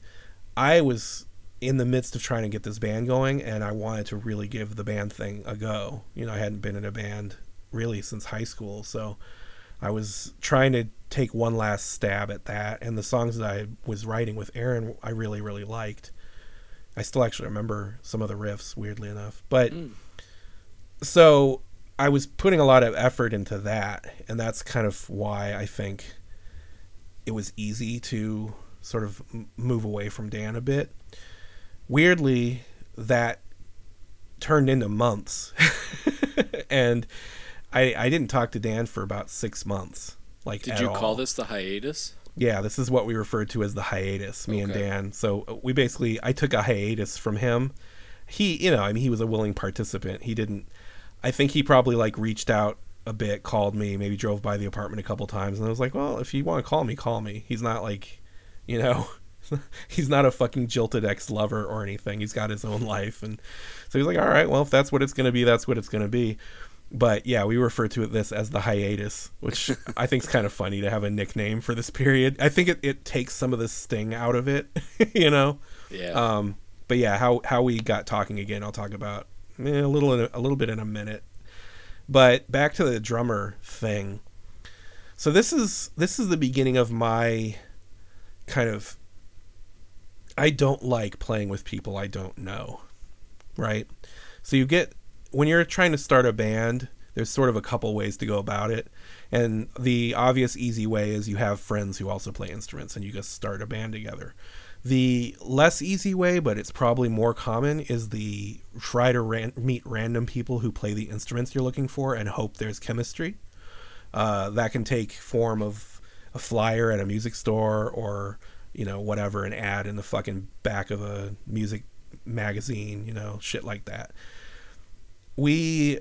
I was in the midst of trying to get this band going, and I wanted to really give the band thing a go. You know, I hadn't been in a band really since high school, so I was trying to take one last stab at that. And the songs that I was writing with Aaron, I really, really liked. I still actually remember some of the riffs, weirdly enough. But so I was putting a lot of effort into that, and that's kind of why I think it was easy to sort of move away from Dan a bit. Weirdly, that turned into months, <laughs> and I I didn't talk to Dan for about six months. Like, Did you all. call this the hiatus? Yeah, this is what we refer to as the hiatus, me and Dan. So uh, we basically, I took a hiatus from him. He, you know, I mean, he was a willing participant. He didn't, I think he probably like reached out a bit, called me, maybe drove by the apartment a couple times. And I was like, well, if you want to call me, call me. He's not like, you know, <laughs> he's not a fucking jilted ex lover or anything. He's got his own life. And so he's like, all right, well, if that's what it's going to be, that's what it's going to be. But yeah, we refer to this as the hiatus, which I think is kind of funny to have a nickname for this period. I think it, it takes some of the sting out of it, <laughs> you know. Yeah. Um, but yeah, how how we got talking again, I'll talk about eh, a little a little bit in a minute. But back to the drummer thing. So this is this is the beginning of my kind of I don't like playing with people I don't know. Right? So you get when you're trying to start a band, there's sort of a couple ways to go about it. And the obvious easy way is you have friends who also play instruments and you just start a band together. The less easy way, but it's probably more common, is the try to ran- meet random people who play the instruments you're looking for and hope there's chemistry. Uh, that can take form of a flyer at a music store or you know whatever an ad in the fucking back of a music magazine you know shit like that we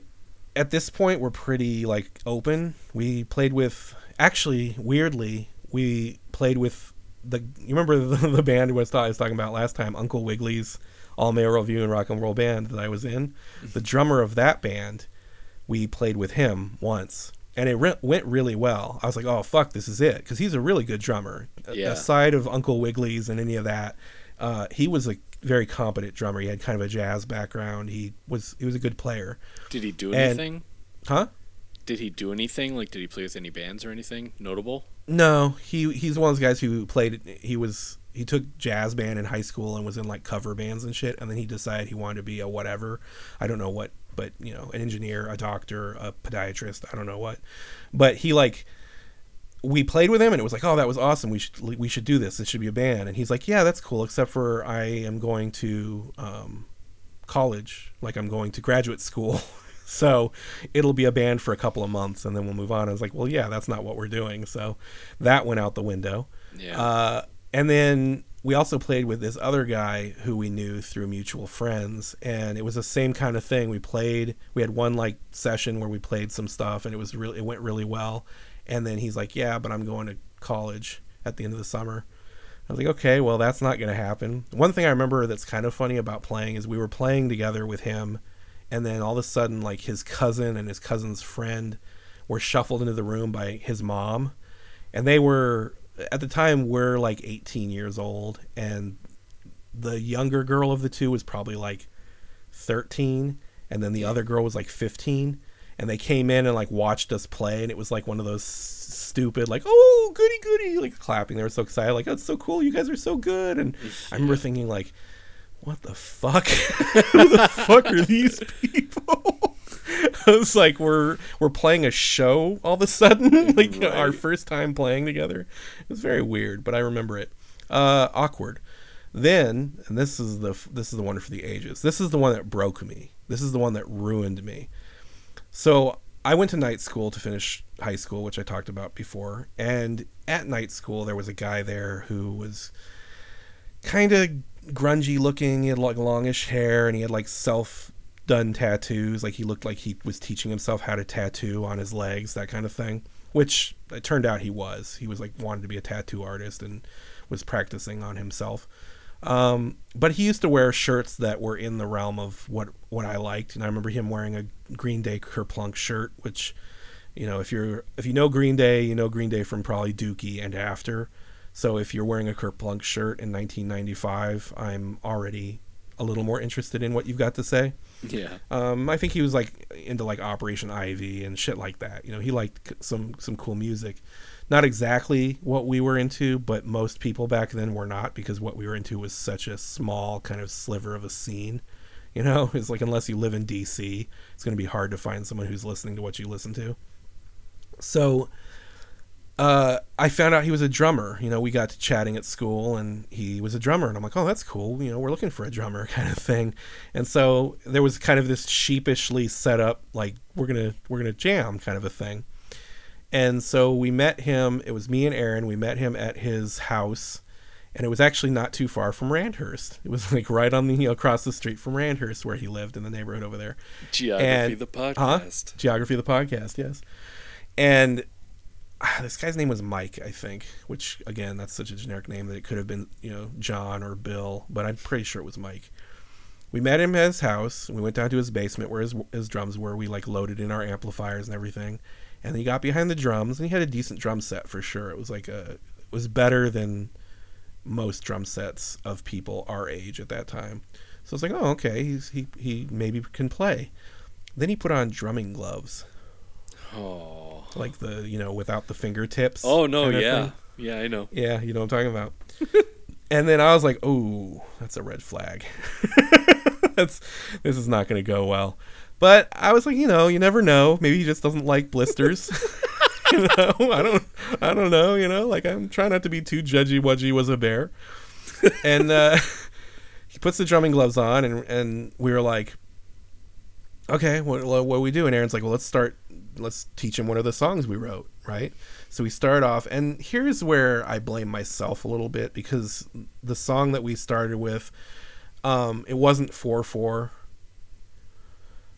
at this point we're pretty like open we played with actually weirdly we played with the you remember the, <laughs> the band was I was talking about last time uncle wiggly's all male review and rock and roll band that i was in the drummer of that band we played with him once and it re- went really well i was like oh fuck this is it because he's a really good drummer Yeah. aside of uncle wiggly's and any of that uh, he was a very competent drummer he had kind of a jazz background he was he was a good player Did he do And- anything? huh Did he do anything? Like, did he play with any bands or anything notable? No, he he's one of those guys who played. He was he took jazz band in high school and was in like cover bands and shit. And then he decided he wanted to be a whatever. I don't know what, but you know, an engineer, a doctor, a podiatrist. I don't know what, but he like we played with him and it was like, oh, that was awesome. We should we should do this. This should be a band. And he's like, yeah, that's cool. Except for I am going to um, college, like I'm going to graduate school. <laughs> So it'll be a band for a couple of months and then we'll move on. I was like, well, yeah, that's not what we're doing. So that went out the window. Yeah. Uh, and then we also played with this other guy who we knew through mutual friends. And it was the same kind of thing. We played, we had one like session where we played some stuff and it was really, it went really well. And then he's like, yeah, but I'm going to college at the end of the summer. I was like, okay, well, that's not going to happen. One thing I remember that's kind of funny about playing is we were playing together with him, and then all of a sudden, like his cousin and his cousin's friend were shuffled into the room by his mom, and they were at the time we're like 18 years old, and the younger girl of the two was probably like 13, and then the other girl was like 15. And they came in and like watched us play, and it was like one of those stupid, like, oh, goody, goody, like clapping. They were so excited, like, oh, it's so cool. You guys are so good. And I remember thinking, like, what the fuck? <laughs> Who the fuck are these people? <laughs> I was like, we're we're playing a show all of a sudden, <laughs> like our first time playing together. It was very weird, but I remember it. Uh, awkward. Then, and this is the this is the one for the ages. This is the one that broke me. This is the one that ruined me. So I went to night school to finish high school, which I talked about before. And at night school, there was a guy there who was kind of grungy looking. He had like longish hair, and he had like self done tattoos. Like he looked like he was teaching himself how to tattoo on his legs, that kind of thing. Which it turned out he was. He was like wanted to be a tattoo artist and was practicing on himself. Um, but he used to wear shirts that were in the realm of what what I liked, and I remember him wearing a Green Day Kerplunk shirt, which, you know, if you're if you know Green Day, you know Green Day from probably Dookie and after. So if you're wearing a Kerplunk shirt in 1995, I'm already a little more interested in what you've got to say. yeah. Um, I think he was like into like Operation Ivy and shit like that. You know, he liked some some cool music. Not exactly what we were into, but most people back then were not because what we were into was such a small kind of sliver of a scene. You know, <laughs> it's like unless you live in DC, it's going to be hard to find someone who's listening to what you listen to. So, uh, I found out he was a drummer. You know, we got to chatting at school, and he was a drummer, and I'm like, oh, that's cool. You know, we're looking for a drummer, <laughs> kind of thing. And so there was kind of this sheepishly set up, like we're gonna we're gonna jam, kind of a thing. And so we met him. It was me and Aaron. We met him at his house, and it was actually not too far from Randhurst. It was <laughs> like right on the across the street from Randhurst, where he lived in the neighborhood over there. Geography And- the Huh? podcast. Geography the podcast, yes. And <sighs> this guy's name was Mike, I think, which again, that's such a generic name that it could have been, you know, John or Bill, but I'm pretty sure it was Mike. We met him at his house. We went down to his basement where his his drums were. We like loaded in our amplifiers and everything. And he got behind the drums and he had a decent drum set for sure. It was like a it was better than most drum sets of people our age at that time. So it's like, oh, okay, he's he he maybe can play. Then he put on drumming gloves, Oh. Like the you know without the fingertips. Oh no, yeah. Yeah, I know. yeah, you know what I'm talking about. <laughs> and then I was like, oh, that's a red flag. <laughs> that's this is not going to go well. But I was like, you know, you never know. Maybe he just doesn't like blisters. <laughs> you know, I don't, I don't know. You know, like I'm trying not to be too judgy. Wudgy was a bear. and uh, he puts the drumming gloves on, and and we were like, okay, what what do we do? And Aaron's like, well, let's start. Let's teach him one of the songs we wrote, right? So we start off, and here's where I blame myself a little bit because the song that we started with, um, it wasn't four four.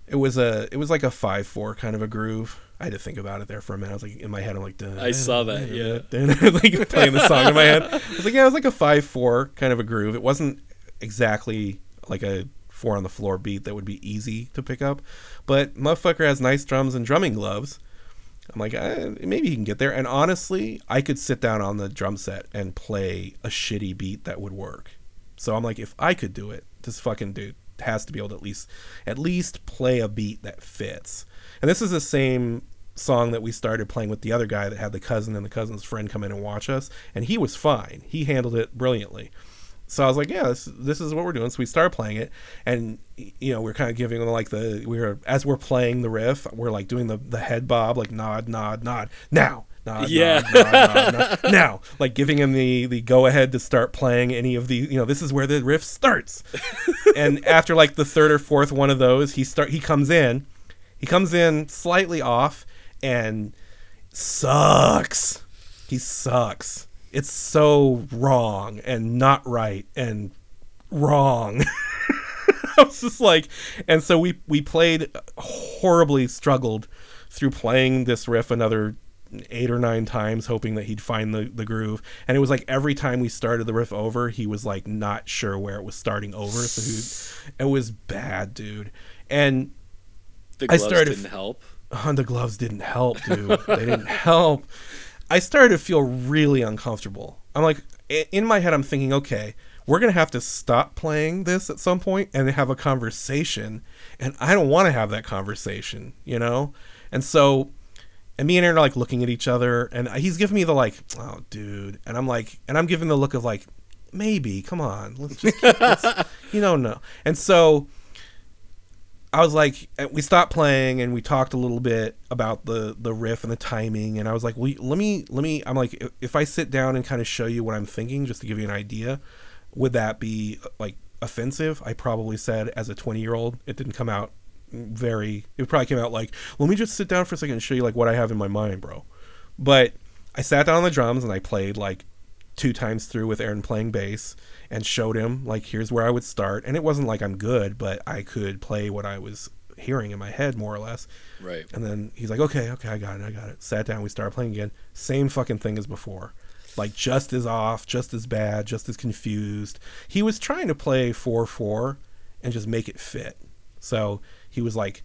It was a, it was like a five four kind of a groove. I had to think about it there for a minute. I was like in my head, I'm like, dun, I saw that, <laughs> yeah. dun, <laughs> like playing the song in my head. I was like, yeah, it was like a five four kind of a groove. It wasn't exactly like a four on the floor beat that would be easy to pick up, but motherfucker has nice drums and drumming gloves. I'm like, eh, maybe he can get there. And honestly, I could sit down on the drum set and play a shitty beat that would work. So I'm like, if I could do it, this fucking dude has to be able to at least at least play a beat that fits. And this is the same song that we started playing with the other guy that had the cousin and the cousin's friend come in and watch us, and he was fine. He handled it brilliantly. So I was like, yeah, this, this is what we're doing. So we started playing it, and you know, we're kind of giving them like the we were as we're playing the riff, we're like doing the the head bob, like nod, nod, nod. Now, nod, Yeah. nod, nod, nod, nod. <laughs> now, like giving him the the go ahead to start playing any of the you know this is where the riff starts. <laughs> and after like the third or fourth one of those, he start he comes in, he comes in slightly off and sucks. He sucks. It's so wrong and not right and wrong. <laughs> I was just like, and so we we played horribly struggled through playing this riff another eight or nine times, hoping that he'd find the the groove. And it was like every time we started the riff over, he was like not sure where it was starting over. So he, it was bad, dude. And The I gloves started- didn't help. uh, the gloves didn't help, dude. they didn't <laughs> help. I started to feel really uncomfortable. I'm like, in my head, I'm thinking, okay, we're gonna have to stop playing this at some point and have a conversation, and I don't want to have that conversation, you know. And so, and me and Aaron are like looking at each other, and he's giving me the like, oh, dude, and I'm like, and I'm giving the look of like, maybe, come on, let's just, <laughs> you don't know. And so. I was like, uh, we stopped playing and we talked a little bit about the the riff and the timing, and I was like, well, let me let me. I'm like, if I sit down and kind of show you what I'm thinking, just to give you an idea, would that be like offensive? I probably said as a 20 year old, it didn't come out very. It probably came out like, let me just sit down for a second and show you like what I have in my mind, bro. But I sat down on the drums and I played like two times through with Aaron playing bass and showed him like here's where I would start. And it wasn't like I'm good, but I could play what I was hearing in my head more or less. Right. And then he's like, okay, okay, I got it, I got it. Sat down, we started playing again. Same fucking thing as before. Like just as off, just as bad, just as confused. He was trying to play 4 4 and just make it fit. So he was like,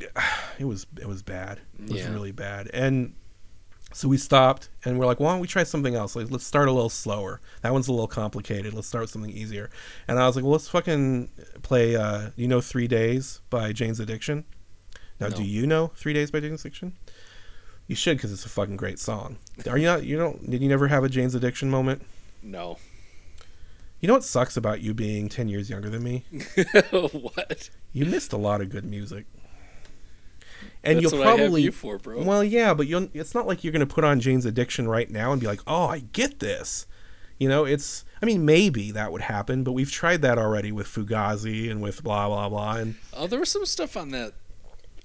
<sighs> it was it was bad. It was Yeah. really bad. And so we stopped and we're like, why don't we try something else? Like, let's start a little slower. That one's a little complicated. Let's start with something easier. And I was like, well, let's fucking play, uh, you know, Three Days by Jane's Addiction. Now, No. do you know Three Days by Jane's Addiction? You should because it's a fucking great song. Are you not? You don't? Did you never have a Jane's Addiction moment? No. You know what sucks about you being ten years younger than me? <laughs> what? You missed a lot of good music. And That's you'll what I have probably you for, bro. Well, yeah, but you'll, it's not like you're going to put on Jane's Addiction right now and be like, "Oh, I get this." You know, it's I mean, maybe that would happen, but we've tried that already with Fugazi and with blah blah blah and Oh, there was some stuff on that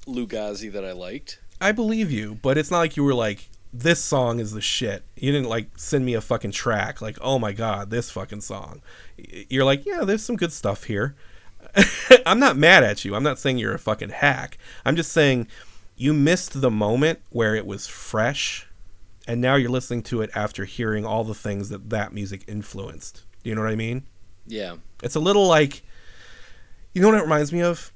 Fugazi that I liked. I believe you, but it's not like you were like this song is the shit. You didn't like send me a fucking track like, "Oh my god, this fucking song." You're like, "Yeah, there's some good stuff here." <laughs> I'm not mad at you. I'm not saying you're a fucking hack. I'm just saying you missed the moment where it was fresh and now you're listening to it after hearing all the things that that music influenced. You know what I mean? Yeah. It's a little like you know what it reminds me of?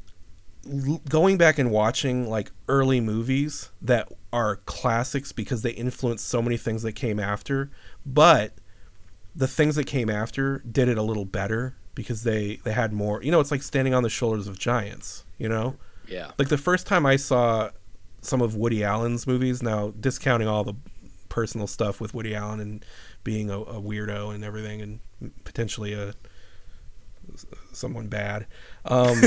L- going back and watching like early movies that are classics because they influenced so many things that came after, but the things that came after did it a little better because they they had more. You know, it's like standing on the shoulders of giants, you know? Yeah. Like the first time I saw some of Woody Allen's movies, now discounting all the personal stuff with Woody Allen and being a, a weirdo and everything, and potentially a someone bad. Um,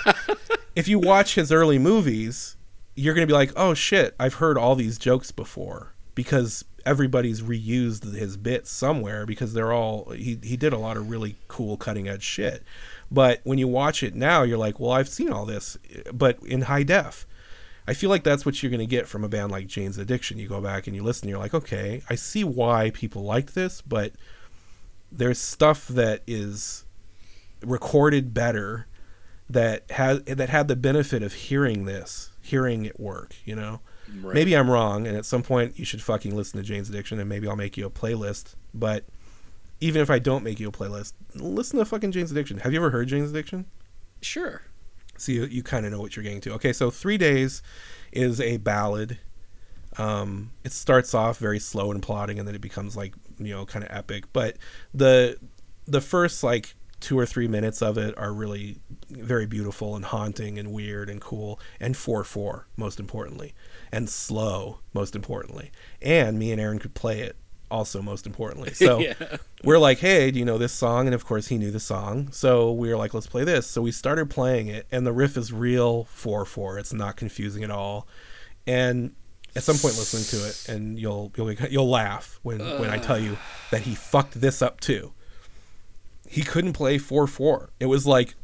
<laughs> if you watch his early movies, you're gonna be like, "Oh shit, I've heard all these jokes before," because everybody's reused his bits somewhere because they're all he he did a lot of really cool cutting edge shit. But when you watch it now, you're like, well, I've seen all this, but in high def. I feel like that's what you're going to get from a band like Jane's Addiction. You go back and you listen, you're like, okay, I see why people like this, but there's stuff that is recorded better that has that had the benefit of hearing this, hearing it work, you know. Right. Maybe I'm wrong, and at some point you should fucking listen to Jane's Addiction, and maybe I'll make you a playlist. But even if I don't make you a playlist, listen to fucking Jane's Addiction. Have you ever heard Jane's Addiction? Sure. So you, you kind of know what you're getting to. Okay, so Three Days is a ballad. Um, it starts off very slow and plodding, and then it becomes like you know kind of epic. But the the first like two or three minutes of it are really very beautiful and haunting and weird and cool and four four most importantly and slow most importantly. And me and Aaron could play it also most importantly. <laughs> So yeah. we're like, hey, do you know this song? And of course, he knew the song. So we were like, let's play this. So we started playing it, and the riff is real 4 4. It's not confusing at all. And at some point, listening to it, and you'll you'll you'll laugh when when I tell you that he fucked this up too. He couldn't play 4 4. It was like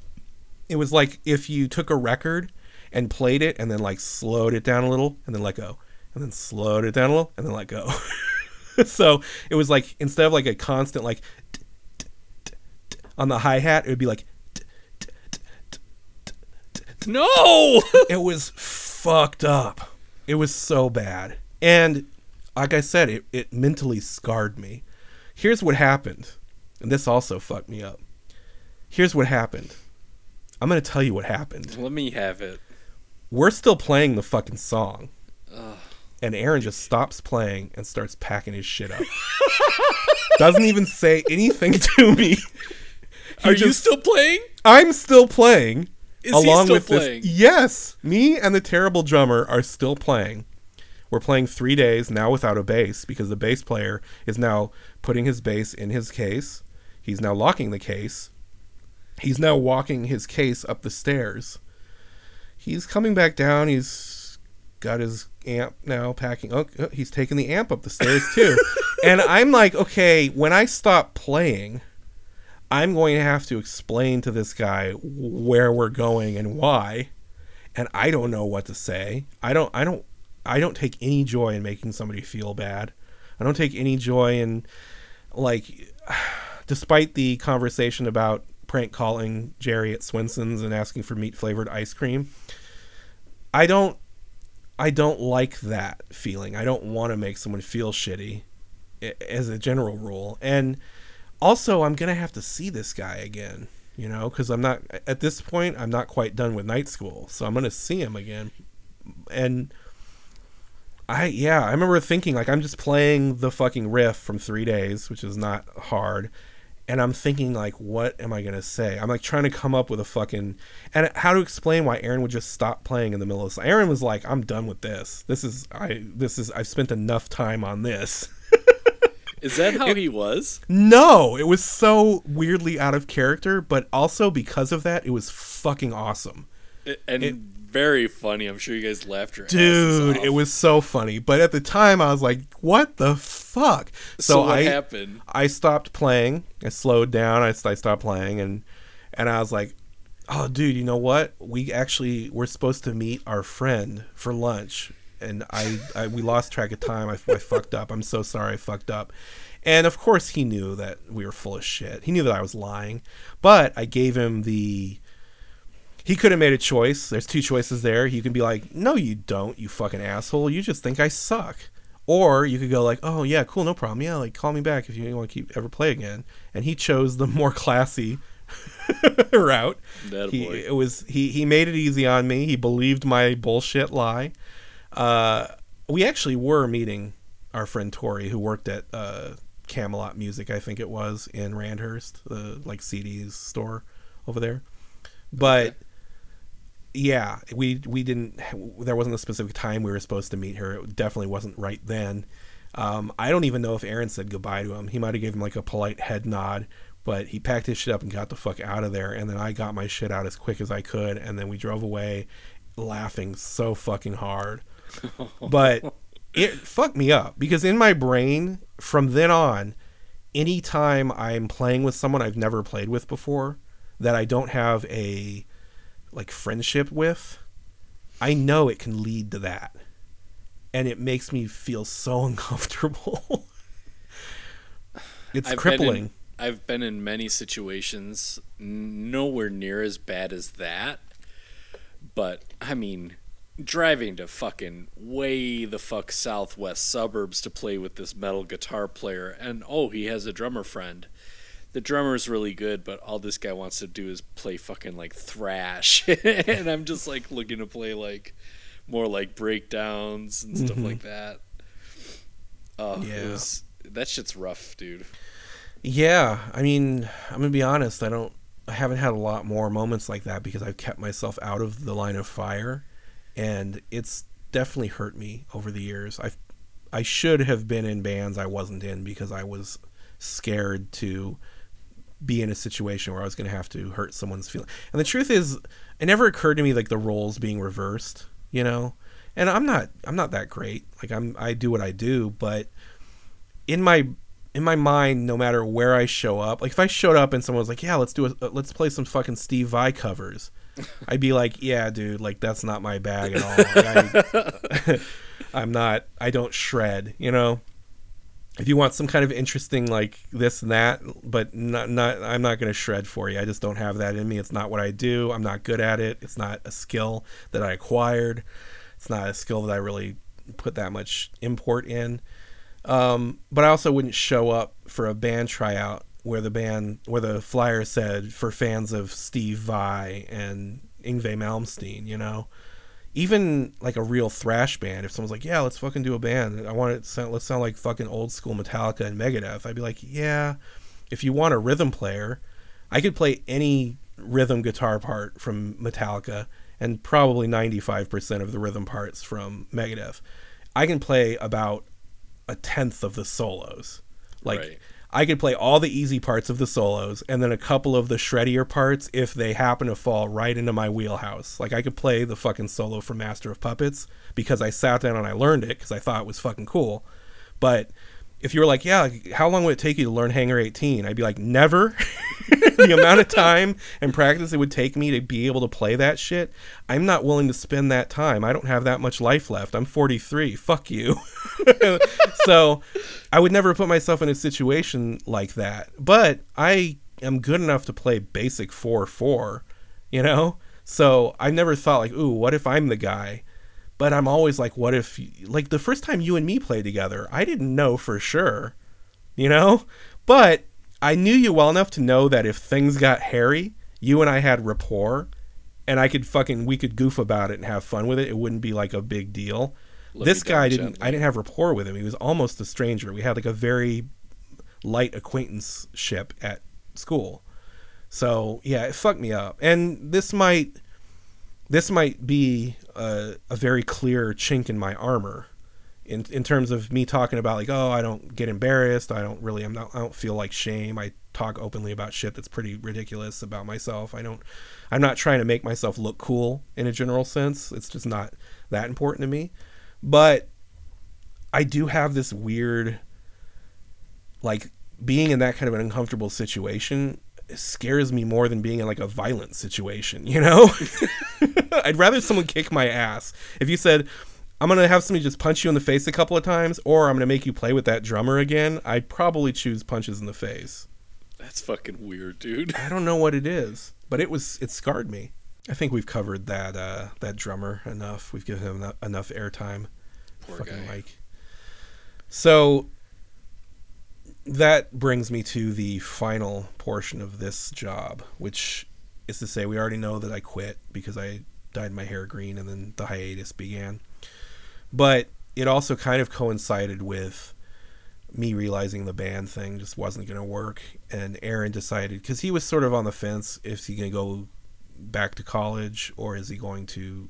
it was like if you took a record and played it and then like slowed it down a little and then let go and then slowed it down a little and then let go. <laughs> <laughs> so it was like instead of like a constant like on the hi hat, it would be like No. <laughs> it was fucked up. It was so bad. And like I said, it, it mentally scarred me. Here's what happened. And this also fucked me up. Here's what happened. I'm going to tell you what happened. Let me have it. We're still playing the fucking song. And Aaron just stops playing and starts packing his shit up. <laughs> Doesn't even say anything <laughs> to me. He Are you still playing? I'm still playing. Is he along still with playing? this. Yes, me and the terrible drummer are still playing. We're playing three days now without a bass because the bass player is now putting his bass in his case. He's now locking the case. He's now walking his case up the stairs. He's coming back down. He's got his amp now packing. Oh, oh, he's taking the amp up the stairs too. <laughs> and I'm like, okay, when I stop playing, I'm going to have to explain to this guy where we're going and why. And I don't know what to say. I don't I don't I don't take any joy in making somebody feel bad. I don't take any joy in like <sighs> despite the conversation about prank calling Jerry at Swenson's and asking for meat flavored ice cream, I don't I don't like that feeling. I don't want to make someone feel shitty as a general rule. And also I'm going to have to see this guy again, you know, cuz I'm not at this point I'm not quite done with night school. So I'm going to see him again. And I yeah, I remember thinking like I'm just playing the fucking riff from 3 days, which is not hard. And I'm thinking like what am I going to say? I'm like trying to come up with a fucking and how to explain why Aaron would just stop playing in the middle of this. Aaron was like, "I'm done with this. This is I this is I've spent enough time on this." <laughs> Is that how he was? No, it was so weirdly out of character, but also because of that, it was fucking awesome. And very funny. I'm sure you guys laughed your Dude, it was so funny. But at the time, I was like, what the fuck? So, what I, happened? I stopped playing. I slowed down. I, I stopped playing, and and I was like, "Oh, dude, you know what? We actually we're supposed to meet our friend for lunch, and I, I we lost track of time. I, I fucked up. I'm so sorry. I fucked up." And of course, he knew that we were full of shit. He knew that I was lying, but I gave him the. He could have made a choice. There's two choices there. You can be like, "No, you don't, you fucking asshole. You just think I suck." Or you could go like, "Oh yeah, cool, no problem. Yeah, like call me back if you want to keep ever play again." And he chose the more classy <laughs> route. That He, boy. it was he he made it easy on me. He believed my bullshit lie. Uh, we actually were meeting our friend Tori, who worked at uh, Camelot Music, I think it was in Randhurst, the like CDs store over there. But yeah, we we didn't. There wasn't a specific time we were supposed to meet her. It definitely wasn't right then. Um, I don't even know if Aaron said goodbye to him. He might have given him like a polite head nod, but he packed his shit up and got the fuck out of there. And then I got my shit out as quick as I could, and then we drove away, laughing so fucking hard. <laughs> but it fucked me up because in my brain from then on anytime i'm playing with someone i've never played with before that i don't have a like friendship with i know it can lead to that and it makes me feel so <laughs> uncomfortable it's I've crippling Been in, I've been in many situations, nowhere near as bad as that. But I mean, driving to fucking way the fuck southwest suburbs to play with this metal guitar player, and oh, he has a drummer friend. The drummer is really good, but all this guy wants to do is play fucking like thrash, <laughs> and I'm just like looking to play like more like breakdowns and stuff mm-hmm. like that. Oh, Yeah. was that shit's rough, dude. Yeah, I mean, I'm gonna be honest. I don't. I haven't had a lot more moments like that because I've kept myself out of the line of fire, and it's definitely hurt me over the years. I I should have been in bands I wasn't in because I was scared to be in a situation where I was going to have to hurt someone's feeling. And the truth is, it never occurred to me like the roles being reversed, you know. And I'm not I'm not that great. Like I'm I do what I do, but in my in my mind, no matter where I show up, like if I showed up and someone was like, "Yeah, let's do a uh, let's play some fucking Steve Vai covers," <laughs> I'd be like, "Yeah, dude, like that's not my bag at all. Like, I, <laughs> <laughs> I'm not. I don't shred, you know." If you want some kind of interesting like this and that, but not not, I'm not gonna shred for you. I just don't have that in me. It's not what I do. I'm not good at it. It's not a skill that I acquired. It's not a skill that I really put that much import in. Um, but I also wouldn't show up for a band tryout where the band where the flyer said for fans of Steve Vai and Yngwie Malmsteen, you know. Even like a real thrash band, if someone's like, "Yeah, let's fucking do a band," I want it sound, let's sound like fucking old school Metallica and Megadeth. I'd be like, "Yeah, if you want a rhythm player, I could play any rhythm guitar part from Metallica and probably 95% of the rhythm parts from Megadeth. I can play about a tenth of the solos. Like Right. I could play all the easy parts of the solos and then a couple of the shreddier parts if they happen to fall right into my wheelhouse. Like I could play the fucking solo from Master of Puppets because I sat down and I learned it because I thought it was fucking cool. But if you were like, yeah, how long would it take you to learn Hangar 18? I'd be like, never. <laughs> <laughs> the amount of time and practice it would take me to be able to play that shit, I'm not willing to spend that time. I don't have that much life left. I'm 43. Fuck you. <laughs> so I would never put myself in a situation like that. But I am good enough to play basic 4 4, you know? So I never thought, like, ooh, what if I'm the guy? But I'm always like, what if, like, the first time you and me played together, I didn't know for sure, you know? But I knew you well enough to know that if things got hairy, you and I had rapport, and I could fucking, we could goof about it and have fun with it. It wouldn't be like a big deal. Let this guy didn't, gently. I didn't have rapport with him. He was almost a stranger. We had like a very light acquaintanceship at school. So yeah, it fucked me up. And this might this might be a, a very clear chink in my armor in in terms of me talking about like oh I don't get embarrassed. I don't really I'm not I don't feel like shame. I talk openly about shit that's pretty ridiculous about myself. I don't I'm not trying to make myself look cool in a general sense. It's just not that important to me. But I do have this weird like being in that kind of an uncomfortable situation scares me more than being in like a violent situation, <laughs> you know? <laughs> I'd rather someone kick my ass. If you said, I'm going to have somebody just punch you in the face a couple of times, or I'm going to make you play with that drummer again, I'd probably choose punches in the face. That's fucking weird, dude. I don't know what it is, but it was, it scarred me. I think we've covered that, uh, that drummer enough. We've given him enough, enough airtime. Poor Fucking guy. Mike. So that brings me to the final portion of this job, which is to say, we already know that I quit because I dyed my hair green and then the hiatus began. But it also kind of coincided with me realizing the band thing just wasn't going to work. And Aaron decided, because he was sort of on the fence, if he going to go back to college or is he going to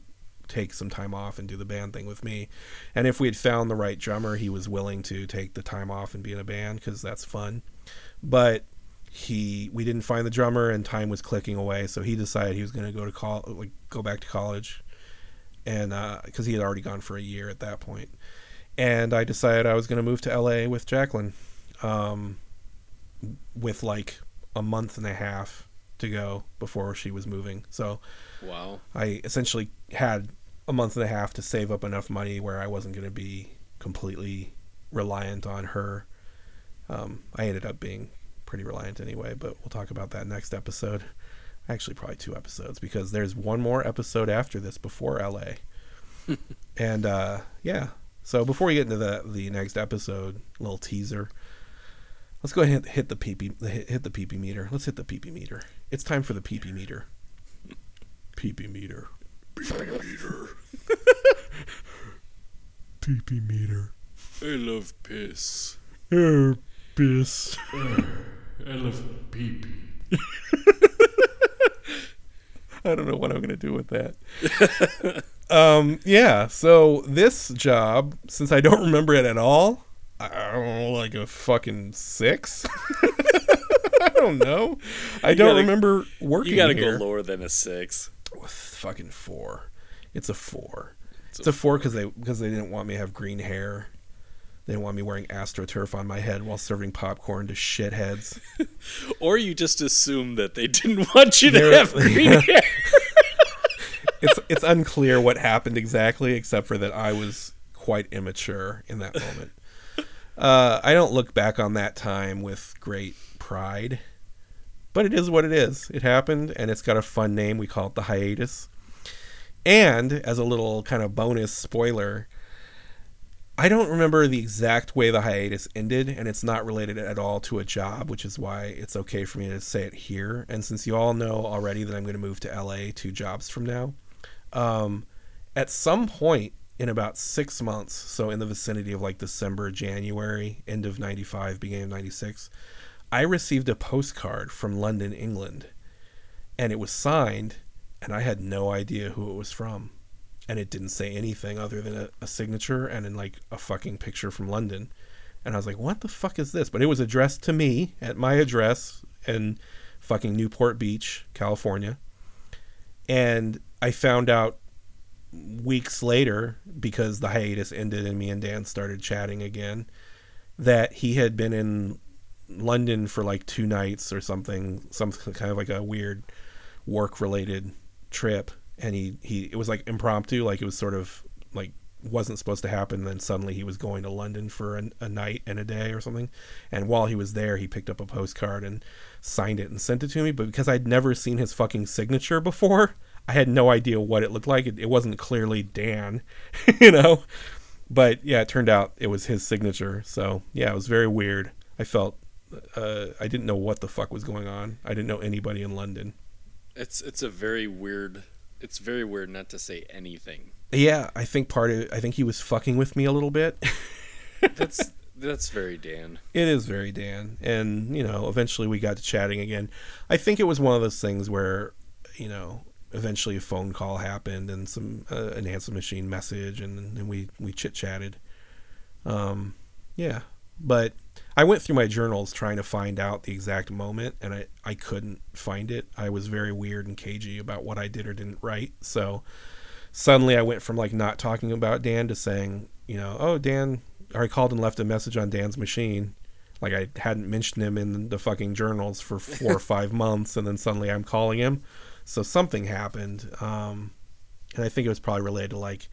take some time off and do the band thing with me. And if we had found the right drummer, he was willing to take the time off and be in a band because that's fun. But he we didn't find the drummer and time was clicking away, so he decided he was going to go to call like go back to college, and because he had already gone for a year at that and I decided I was going to move to LA with Jacqueline, um, with like a month and a half to go before she was moving. So Wow. I essentially had a month and a half to save up enough money where I wasn't going to be completely reliant on her. Um, I ended up being pretty reliant anyway, but we'll talk about that next episode. Actually, probably two episodes because there's one more episode after this before LA. <laughs> and uh, yeah, so before we get into the the next episode, little teaser. Let's go ahead and hit the peepee hit, hit the peepee meter. Let's hit the peepee meter. It's time for the peepee meter. Peepee meter. Peepee meter. <laughs> Peepee meter. I love piss. Oh, piss. <sighs> I love pee pee. <laughs> <laughs> I don't know what I'm going to do with that. <laughs> um, yeah, so this job, since I don't remember it at all, I don't know, like a fucking six. <laughs> I don't know. I don't gotta- remember working You gotta here. go lower than a six. fucking four. It's a four. It's, a four because they because they didn't want me to have green hair. They didn't want me wearing astroturf on my head while serving popcorn to shitheads. <laughs> Or you just assume that they didn't <laughs> want you to They're- have green <laughs> hair. it's it's unclear what happened exactly, except for that I was quite immature in that moment. Uh, I don't look back on that time with great pride, but it is what it is. It happened, and it's got a fun name. We call it the hiatus. And as a little kind of bonus spoiler, I don't remember the exact way the hiatus ended, and it's not related at all to a job, which is why it's okay for me to say it here. And since you all know already that I'm going to move to LA two jobs from now, um, at some point in about six months, so in the vicinity of like December, January, end of 95, beginning of 96, I received a postcard from London, England, and it was signed, and I had no idea who it was from and it didn't say anything other than a, a signature and then like a fucking picture from London. And I was like, what the fuck is this? But it was addressed to me at my address in fucking Newport Beach, California. And I found out weeks later, because the hiatus ended and me and Dan started chatting again, that he had been in London for like two nights or something, some kind of like a weird work related trip and he he it was like impromptu like it was sort of like wasn't supposed to happen then suddenly he was going to london for a, a night and a day or something. And while he was there he picked up a postcard and signed it and sent it to me but because i'd never seen his fucking signature before i had no idea what it looked like. It, it wasn't clearly dan <laughs> you know? But yeah it turned out it was his signature. So yeah it was very weird. I felt uh, i didn't know what the fuck was going on. I didn't know anybody in london. It's it's a very weird. It's very weird not to say anything. Yeah, I think part of I think he was fucking with me a little bit. <laughs> That's that's very Dan. it is very Dan, and you know, eventually we got to chatting again. I think it was one of those things where, you know, eventually a phone call happened and some uh, an answer machine message, and then we we chit chatted. Um, yeah, but I went through my journals trying to find out the exact moment, and I I couldn't find it. I was very weird and cagey about what I did or didn't write, so suddenly I went from like not talking about Dan to saying, you know, oh Dan, I called and left a message on Dan's machine, like I hadn't mentioned him in the fucking journals for four or <laughs> five months, and then suddenly I'm calling him. So something happened, um, and I think it was probably related to like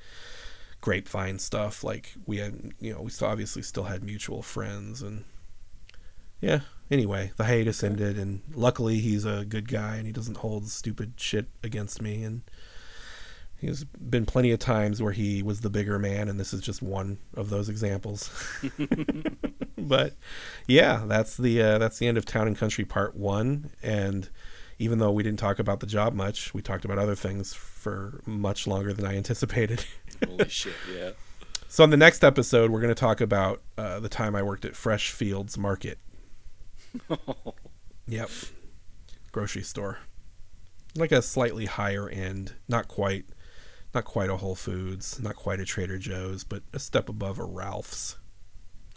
grapevine stuff. Like we had, you know, we still obviously still had mutual friends, and yeah. Anyway, the hiatus ended, and luckily he's a good guy and he doesn't hold stupid shit against me, and. There's been plenty of times where he was the bigger man, and this is just one of those examples. <laughs> but yeah, that's the uh, that's the end of Town and Country Part One. And even though we didn't talk about the job much, we talked about other things for much longer than I anticipated. <laughs> Holy shit! Yeah. so on the next episode, we're going to talk about uh, the time I worked at Fresh Fields Market. <laughs> Yep, grocery store, like a slightly higher end, not quite, not quite a Whole Foods, not quite a Trader Joe's, but a step above a Ralph's,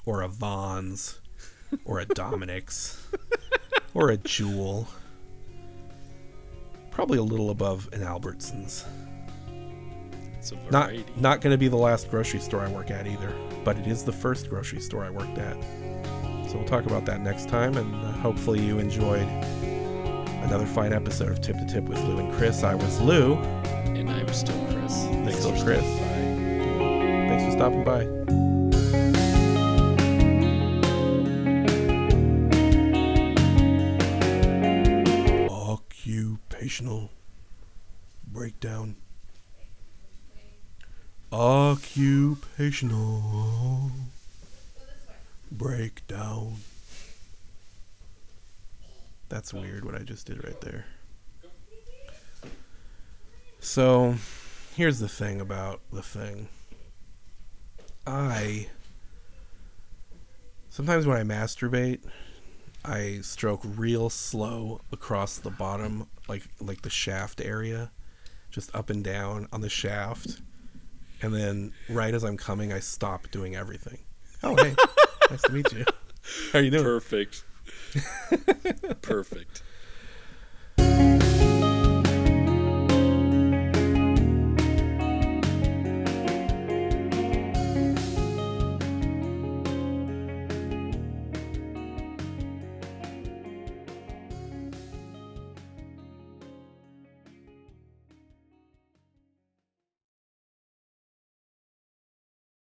or a Vons, or a Dominick's, <laughs> or a Jewel. Probably a little above an Albertsons. It's a Not variety. not going to be the last grocery store I work at either, but it is the first grocery store I worked at. So we'll talk about that next time, and uh, hopefully you enjoyed another fine episode of Tip to Tip with Lou and Chris. I was Lou. and I'm still Chris. Thanks Still for Chris. stopping by. Thanks for stopping by. Occupational breakdown. Occupational breakdown. That's weird what I just did right there. So, here's the thing about the thing. I sometimes when I masturbate, I stroke real slow across the bottom, like like the shaft area, just up and down on the shaft, and then right as I'm coming, I stop doing everything. Oh, hey. <laughs> nice to meet you. How are you doing? Perfect. <laughs> Perfect.